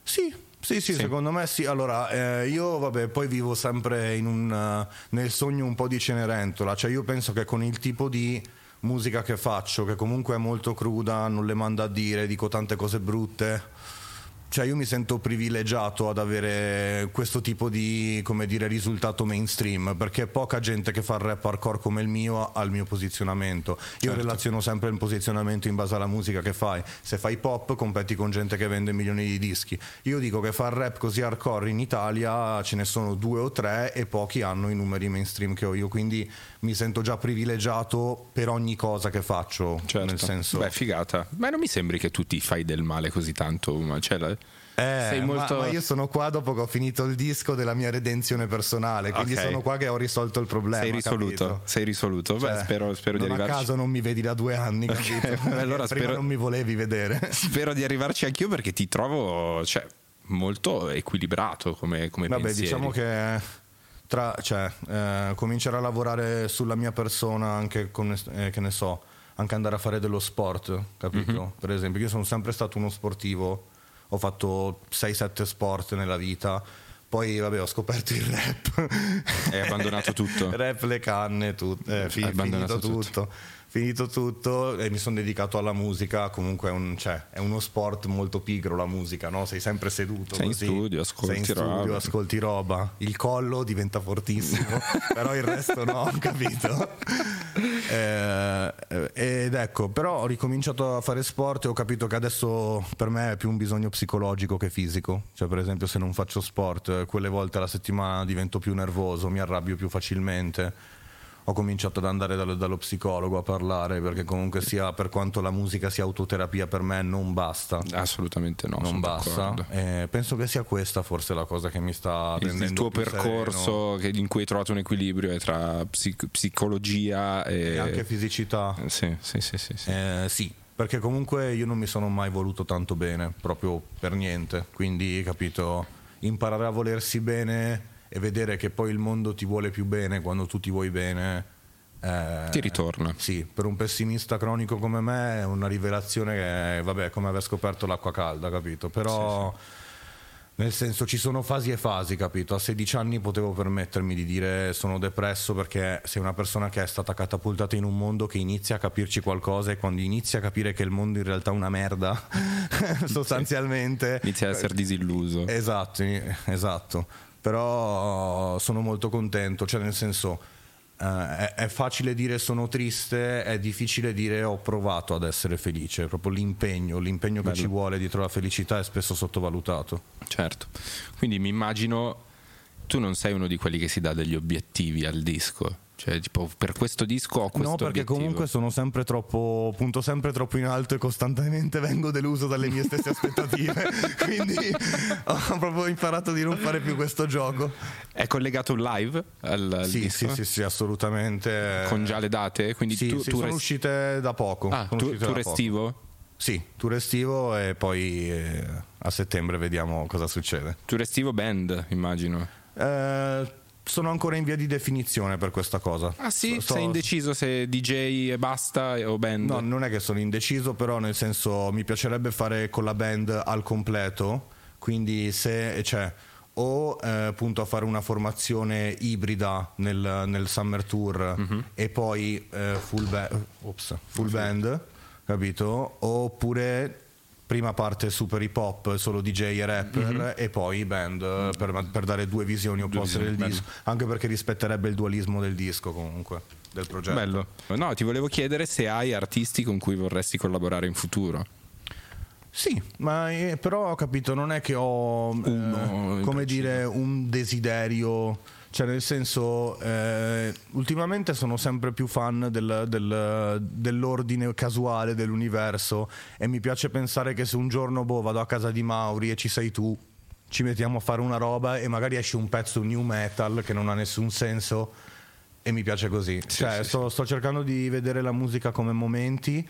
[SPEAKER 1] Sì, sì, sì, secondo me sì. Allora, eh, io vabbè, poi vivo sempre in un, eh, nel sogno un po' di Cenerentola, cioè io penso che con il tipo di musica che faccio, che comunque è molto cruda, non le mando a dire, dico tante cose brutte, cioè io mi sento privilegiato ad avere questo tipo di come dire, risultato mainstream perché poca gente che fa il rap hardcore come il mio ha il mio posizionamento. Io
[SPEAKER 4] Certo.
[SPEAKER 1] relaziono sempre il posizionamento in base alla musica che fai. Se fai pop competi con gente che vende milioni di dischi. Io dico che far rap così hardcore in Italia ce ne sono due o tre e pochi hanno i numeri mainstream che ho io, quindi mi sento già privilegiato per ogni cosa che faccio.
[SPEAKER 4] Certo.
[SPEAKER 1] Nel senso...
[SPEAKER 4] Beh, figata. Ma non mi sembri che tu ti fai del male così tanto. Cioè, la-
[SPEAKER 1] Eh,
[SPEAKER 4] sei
[SPEAKER 1] ma-
[SPEAKER 4] molto.
[SPEAKER 1] ma, io sono qua dopo che ho finito il disco della mia redenzione personale, quindi
[SPEAKER 4] Ok.
[SPEAKER 1] sono qua che ho risolto il problema.
[SPEAKER 4] sei risoluto.
[SPEAKER 1] capito?
[SPEAKER 4] Sei risoluto. Beh,
[SPEAKER 1] Cioè,
[SPEAKER 4] spero, spero di
[SPEAKER 1] non a
[SPEAKER 4] arrivarci.
[SPEAKER 1] caso non mi vedi da due anni, capito?
[SPEAKER 4] allora
[SPEAKER 1] Prima
[SPEAKER 4] spero-
[SPEAKER 1] non mi volevi vedere.
[SPEAKER 4] Spero di arrivarci anch'io perché ti trovo cioè, molto equilibrato come, come
[SPEAKER 1] Vabbè,
[SPEAKER 4] pensieri.
[SPEAKER 1] diciamo che tra, cioè, eh, cominciare a lavorare sulla mia persona, anche con, eh, che ne so, anche andare a fare dello sport, capito?
[SPEAKER 4] Mhm.
[SPEAKER 1] Per esempio, io sono sempre stato uno sportivo, ho fatto 6-7 sport nella vita. Poi vabbè ho scoperto il rap
[SPEAKER 4] Hai abbandonato tutto?
[SPEAKER 1] Rap, le canne, tutto, eh, fi-
[SPEAKER 4] abbandonato tutto.
[SPEAKER 1] tutto. Finito tutto e mi sono dedicato alla musica, comunque è, un- cioè, è uno sport molto pigro la musica, no? sei sempre seduto.
[SPEAKER 4] Sei in
[SPEAKER 1] così.
[SPEAKER 4] studio, ascolti
[SPEAKER 1] Sei in studio,
[SPEAKER 4] roba.
[SPEAKER 1] ascolti roba, il collo diventa fortissimo, però il resto no, capito? Eh, ed ecco, però ho ricominciato a fare sport e ho capito che adesso per me è più un bisogno psicologico che fisico. Cioè, per esempio, se non faccio sport, eh, quelle volte alla settimana divento più nervoso, mi arrabbio più facilmente. Ho cominciato ad andare dallo, dallo psicologo a parlare perché comunque sia per quanto la musica sia autoterapia per me non basta.
[SPEAKER 4] Assolutamente no.
[SPEAKER 1] non basta. Eh, penso che sia questa forse la cosa che mi sta
[SPEAKER 4] Il,
[SPEAKER 1] rendendo
[SPEAKER 4] il tuo percorso che- in cui hai trovato un equilibrio tra psic- psicologia e,
[SPEAKER 1] e anche fisicità.
[SPEAKER 4] Sì, sì, sì, sì, sì.
[SPEAKER 1] Eh, sì, perché comunque io non mi sono mai voluto tanto bene, proprio per niente. Quindi, capito, imparare a volersi bene e vedere che poi il mondo ti vuole più bene quando tu ti vuoi bene. eh,
[SPEAKER 4] Ti ritorna.
[SPEAKER 1] Sì, per un pessimista cronico come me è una rivelazione che, vabbè, è come aver scoperto l'acqua calda, capito? Però. Nel senso ci sono fasi e fasi, capito? A 16 anni potevo permettermi di dire sono depresso perché sei una persona che è stata catapultata in un mondo che inizia a capirci qualcosa e quando inizia a capire che il mondo in realtà è una merda, sostanzialmente...
[SPEAKER 4] Inizia ad essere disilluso.
[SPEAKER 1] Esatto, esatto. Però sono molto contento, cioè nel senso eh, è, è facile dire sono triste, è difficile dire ho provato ad essere felice, proprio l'impegno, l'impegno che
[SPEAKER 4] Bello.
[SPEAKER 1] ci vuole dietro la felicità è spesso sottovalutato.
[SPEAKER 4] Certo. Quindi mi immagino tu non sei uno di quelli che si dà degli obiettivi al disco. Cioè, tipo, per questo disco ho questo
[SPEAKER 1] No, perché
[SPEAKER 4] obiettivo.
[SPEAKER 1] comunque sono sempre troppo, punto sempre troppo in alto e costantemente vengo deluso dalle mie stesse aspettative. Quindi ho proprio imparato di non fare più questo gioco.
[SPEAKER 4] È collegato live al, al
[SPEAKER 1] Sì,
[SPEAKER 4] disco?
[SPEAKER 1] sì, sì, sì, assolutamente.
[SPEAKER 4] Con già le date? Quindi
[SPEAKER 1] Sì,
[SPEAKER 4] tu,
[SPEAKER 1] sì,
[SPEAKER 4] tu
[SPEAKER 1] sono
[SPEAKER 4] rest-
[SPEAKER 1] uscite da poco.
[SPEAKER 4] Ah, tu, tu
[SPEAKER 1] poco.
[SPEAKER 4] restivo?
[SPEAKER 1] Sì, tour estivo e poi eh, a settembre vediamo cosa succede.
[SPEAKER 4] Tu restivo band, immagino.
[SPEAKER 1] Eh, sono ancora in via di definizione per questa cosa.
[SPEAKER 4] Ah sì?
[SPEAKER 1] Sto-
[SPEAKER 4] Sei indeciso se DJ e basta o band?
[SPEAKER 1] No, non è che sono indeciso, però nel senso mi piacerebbe fare con la band al completo, quindi se cioè o eh, appunto a fare una formazione ibrida nel, nel Summer Tour
[SPEAKER 4] Mhm.
[SPEAKER 1] e poi eh, full, ba- ops, full band, capito? Oppure prima parte super hip hop, solo DJ e rapper e poi band eh, per, per dare due visioni opposte
[SPEAKER 4] Mhm. visioni,
[SPEAKER 1] del
[SPEAKER 4] bello.
[SPEAKER 1] disco, anche perché rispetterebbe il dualismo del disco comunque, del progetto.
[SPEAKER 4] Bello. No, ti volevo chiedere se hai artisti con cui vorresti collaborare in futuro.
[SPEAKER 1] Sì, ma eh, però ho capito, non è che ho eh, come dire un desiderio, cioè nel senso eh, ultimamente sono sempre più fan del- del- dell'ordine casuale dell'universo e mi piace pensare che se un giorno boh, vado a casa di Mauri e ci sei tu, ci mettiamo a fare una roba e magari esce un pezzo new metal che non ha nessun senso e mi piace così. cioè,
[SPEAKER 4] sì,
[SPEAKER 1] sto, sto cercando di vedere la musica come momenti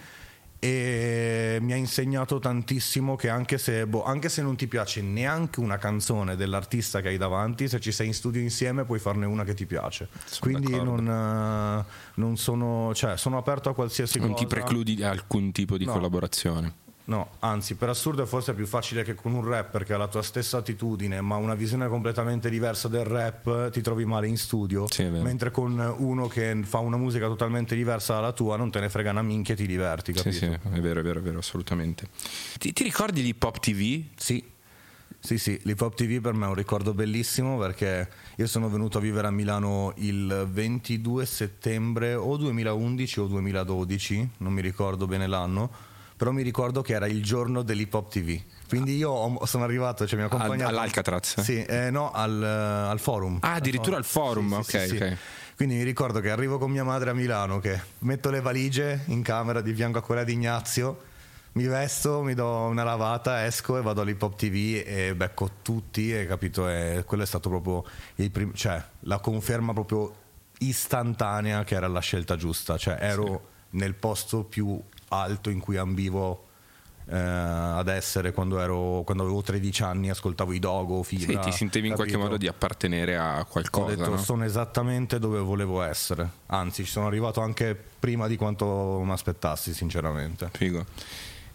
[SPEAKER 1] e mi ha insegnato tantissimo che anche se, boh, anche se non ti piace neanche una canzone dell'artista che hai davanti, se ci sei in studio insieme puoi farne una che ti piace. Quindi
[SPEAKER 4] d'accordo.
[SPEAKER 1] non, eh, non sono, cioè, sono aperto a qualsiasi
[SPEAKER 4] Non
[SPEAKER 1] cosa.
[SPEAKER 4] ti precludi alcun tipo di
[SPEAKER 1] No.
[SPEAKER 4] collaborazione.
[SPEAKER 1] No, anzi, per assurdo è forse più facile che con un rapper che ha la tua stessa attitudine, ma una visione completamente diversa del rap, ti trovi male in studio.
[SPEAKER 4] Sì,
[SPEAKER 1] mentre con uno che fa una musica totalmente diversa dalla tua, non te ne frega una minchia e ti diverti,
[SPEAKER 4] Sì,
[SPEAKER 1] capito?
[SPEAKER 4] sì, è vero, è vero, è vero, assolutamente. Ti, ti ricordi l'Hip Hop TV?
[SPEAKER 1] Sì. Sì, sì, l'Hip Hop TV per me è un ricordo bellissimo perché io sono venuto a vivere a Milano il 22 settembre o 2011 o 2012, non mi ricordo bene l'anno, però mi ricordo che era il giorno dell'Hip Hop TV. Quindi io sono arrivato, cioè mi ha accompagnato...
[SPEAKER 4] all'Alcatraz?
[SPEAKER 1] Sì, eh, no, al, al forum.
[SPEAKER 4] Ah, addirittura al forum,
[SPEAKER 1] Sì, sì,
[SPEAKER 4] ok,
[SPEAKER 1] sì, sì.
[SPEAKER 4] ok.
[SPEAKER 1] Quindi mi ricordo che arrivo con mia madre a Milano, che metto le valigie in camera di fianco a quella di Ignazio, mi vesto, mi do una lavata, esco e vado all'Hip Hop TV e becco tutti e capito, e quello è stato proprio il prim- cioè, la conferma proprio istantanea che era la scelta giusta, cioè ero nel posto più alto in cui ambivo eh, ad essere quando, ero, quando avevo 13 anni, ascoltavo i Dogo,
[SPEAKER 4] Sì,
[SPEAKER 1] Fibra.
[SPEAKER 4] ti sentevi in qualche modo di appartenere a
[SPEAKER 1] Ho
[SPEAKER 4] qualcosa,
[SPEAKER 1] detto
[SPEAKER 4] no?
[SPEAKER 1] sono esattamente dove volevo essere. Anzi, ci sono arrivato anche prima di quanto mi aspettassi, sinceramente.
[SPEAKER 4] Figo.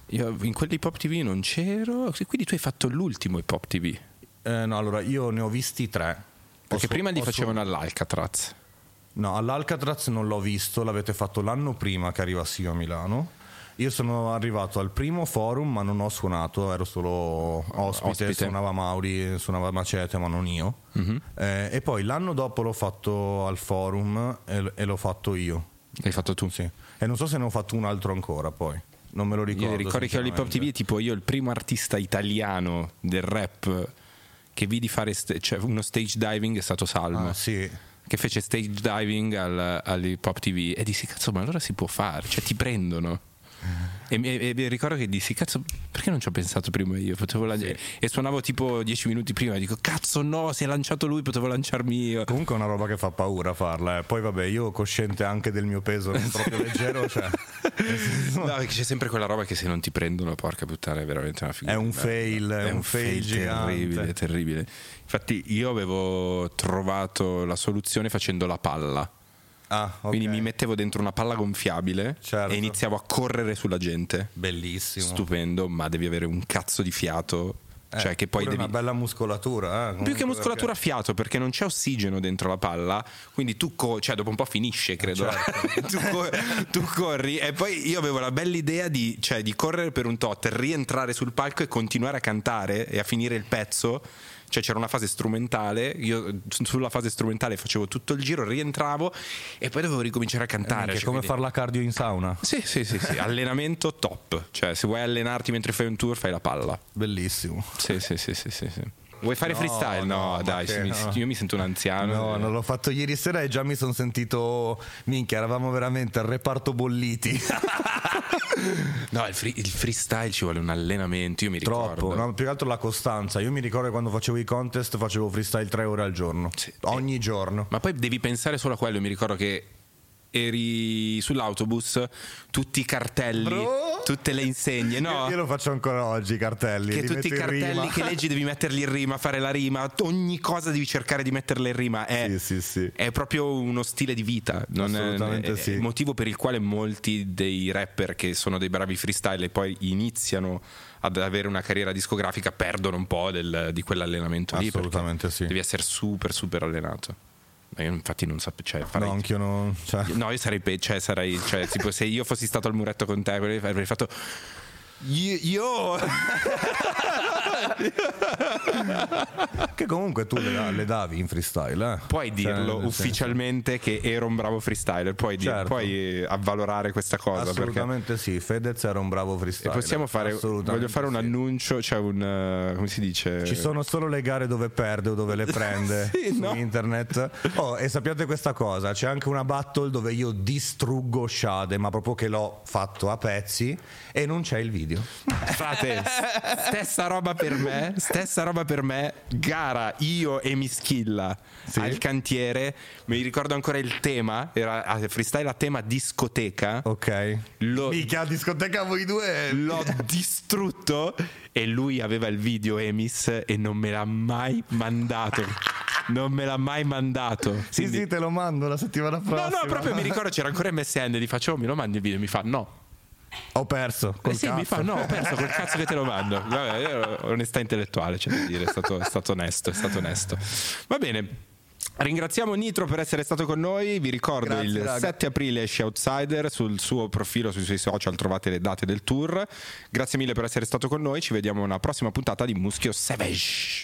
[SPEAKER 4] Io in quell'Hip Hop TV non c'ero, quindi tu hai fatto l'ultimo Hip Hop TV.
[SPEAKER 1] Eh, no, allora io ne ho visti tre.
[SPEAKER 4] Perché
[SPEAKER 1] Ho
[SPEAKER 4] prima li
[SPEAKER 1] ho
[SPEAKER 4] facevano all'Alcatraz.
[SPEAKER 1] No, all'Alcatraz non l'ho visto, l'avete fatto l'anno prima che arrivassi io a Milano. Io sono arrivato al primo forum, ma non ho suonato, ero solo ospite,
[SPEAKER 4] Ospite.
[SPEAKER 1] suonava Mauri, suonava Macete, ma non io. Eh, e poi l'anno dopo l'ho fatto al forum e, e l'ho fatto io.
[SPEAKER 4] L'hai fatto tu.
[SPEAKER 1] Sì. E non so se ne ho fatto un altro ancora poi. Non me lo ricordo.
[SPEAKER 4] Io ricordo che all'Hip Hop TV
[SPEAKER 1] sinceramente.
[SPEAKER 4] tipo io il primo artista italiano del rap che vidi fare st- cioè uno stage diving è stato Salmo.
[SPEAKER 1] Ah, sì.
[SPEAKER 4] Che fece stage diving al, all'Hip Hop TV e dissi cazzo ma allora si può fare, cioè ti prendono. E, mi- e- e ricordo che dissi cazzo perché non ci ho pensato prima io potevo lanciare e suonavo tipo dieci minuti prima e dico cazzo no si è lanciato lui potevo lanciarmi io
[SPEAKER 1] Comunque è una roba che fa paura farla. eh. Poi vabbè, io cosciente anche del mio peso, non proprio leggero, cioè,
[SPEAKER 4] no perché c'è sempre quella roba che se non ti prendono porca puttana è veramente una figura
[SPEAKER 1] È un fail, è un fail gigante.
[SPEAKER 4] terribile terribile infatti io avevo trovato la soluzione facendo la palla
[SPEAKER 1] Ah, ok.
[SPEAKER 4] quindi mi mettevo dentro una palla gonfiabile
[SPEAKER 1] Certo.
[SPEAKER 4] e iniziavo a correre sulla gente
[SPEAKER 1] Bellissimo.
[SPEAKER 4] stupendo ma devi avere un cazzo di fiato
[SPEAKER 1] Eh,
[SPEAKER 4] cioè che poi devi
[SPEAKER 1] una bella muscolatura. eh,
[SPEAKER 4] più che muscolatura a fiato perché non c'è ossigeno dentro la palla quindi tu co- cioè dopo un po' finisce credo
[SPEAKER 1] certo.
[SPEAKER 4] tu, co- tu corri e poi io avevo la bella idea di, cioè, di correre per un tot rientrare sul palco e continuare a cantare e a finire il pezzo cioè c'era una fase strumentale io su- sulla fase strumentale facevo tutto il giro rientravo e poi dovevo ricominciare a cantare
[SPEAKER 1] minchia,
[SPEAKER 4] cioè,
[SPEAKER 1] come
[SPEAKER 4] quindi-
[SPEAKER 1] far la cardio in sauna.
[SPEAKER 4] sì sì sì, sì. allenamento top cioè se vuoi allenarti mentre fai un tour fai la palla
[SPEAKER 1] Bellissimo.
[SPEAKER 4] sì sì sì sì, sì, sì. Vuoi fare
[SPEAKER 1] No,
[SPEAKER 4] freestyle? No,
[SPEAKER 1] no,
[SPEAKER 4] dai,
[SPEAKER 1] che
[SPEAKER 4] mi-
[SPEAKER 1] no.
[SPEAKER 4] io mi sento un anziano.
[SPEAKER 1] No, non l'ho fatto ieri sera e già mi sono sentito. Minchia, eravamo veramente al reparto bolliti.
[SPEAKER 4] No, il, free- il freestyle ci vuole un allenamento, io mi ricordo.
[SPEAKER 1] Troppo, no, più che altro la costanza. Io mi ricordo quando facevo i contest facevo freestyle tre ore al giorno.
[SPEAKER 4] Sì.
[SPEAKER 1] Ogni giorno.
[SPEAKER 4] Ma poi devi pensare solo a quello, mi ricordo che eri sull'autobus, tutti i cartelli,
[SPEAKER 1] Bro.
[SPEAKER 4] tutte le insegne, no?
[SPEAKER 1] Io, io lo faccio ancora oggi, i cartelli.
[SPEAKER 4] che
[SPEAKER 1] li
[SPEAKER 4] tutti i cartelli
[SPEAKER 1] rima.
[SPEAKER 4] che leggi devi metterli in rima, fare la rima, ogni cosa devi cercare di metterla in rima. È,
[SPEAKER 1] Sì, sì, sì.
[SPEAKER 4] è proprio uno stile di vita. Non è-
[SPEAKER 1] Assolutamente
[SPEAKER 4] è,
[SPEAKER 1] sì.
[SPEAKER 4] è il motivo per il quale molti dei rapper che sono dei bravi freestyle e poi iniziano ad avere una carriera discografica perdono un po' del- di quell'allenamento lì.
[SPEAKER 1] Assolutamente sì.
[SPEAKER 4] Devi essere super, super allenato. Io infatti non sapevo, cioè, farei...
[SPEAKER 1] No, anch'io non. Cioè,
[SPEAKER 4] No, io sarei, pe- cioè, sarei cioè, tipo, se io fossi stato al muretto con te, avrei fatto. Io,
[SPEAKER 1] che comunque tu le, le davi in freestyle, eh.
[SPEAKER 4] puoi
[SPEAKER 1] Cioè,
[SPEAKER 4] dirlo
[SPEAKER 1] senso-
[SPEAKER 4] ufficialmente che ero un bravo freestyler, puoi, dir-
[SPEAKER 1] Certo.
[SPEAKER 4] puoi eh, avvalorare questa cosa. Perché
[SPEAKER 1] Assolutamente sì, Fedez era un bravo
[SPEAKER 4] e
[SPEAKER 1] freestyle.
[SPEAKER 4] possiamo fare, voglio fare un
[SPEAKER 1] sì.
[SPEAKER 4] annuncio, cioè un, eh, come si dice?
[SPEAKER 1] Ci sono solo le gare dove perde o dove le prende
[SPEAKER 4] Sì,
[SPEAKER 1] su
[SPEAKER 4] no?
[SPEAKER 1] internet. Oh, e sappiate questa cosa: c'è anche una battle dove io distruggo Shade, ma proprio che l'ho fatto a pezzi e non c'è il video.
[SPEAKER 4] Frate, stessa roba per me, stessa roba per me, gara io e Mischilla al cantiere, mi ricordo ancora il tema, era ah, freestyle a tema discoteca,
[SPEAKER 1] Ok.
[SPEAKER 4] Lo-
[SPEAKER 1] Mica discoteca voi due.
[SPEAKER 4] l'ho distrutto e lui aveva il video Emis e non me l'ha mai mandato, non me l'ha mai mandato.
[SPEAKER 1] Sì,
[SPEAKER 4] Quindi-
[SPEAKER 1] sì, te lo mando la settimana
[SPEAKER 4] No,
[SPEAKER 1] prossima.
[SPEAKER 4] no, proprio mi ricordo c'era ancora MSN, gli faccio, "Oh, mi lo mandi il video, mi fa no.
[SPEAKER 1] Ho perso. Col
[SPEAKER 4] Eh sì,
[SPEAKER 1] cazzo.
[SPEAKER 4] mi fa no, ho perso col cazzo che te lo mando. Vabbè, onestà intellettuale, c'è da dire, è stato, è stato onesto, è stato onesto. Va bene. Ringraziamo Nitro per essere stato con noi. Vi ricordo
[SPEAKER 1] Grazie,
[SPEAKER 4] il
[SPEAKER 1] raga.
[SPEAKER 4] 7 aprile esce Outsider. Sul suo profilo, sui suoi social trovate le date del tour. Grazie mille per essere stato con noi. Ci vediamo alla prossima puntata di Muschio Savage.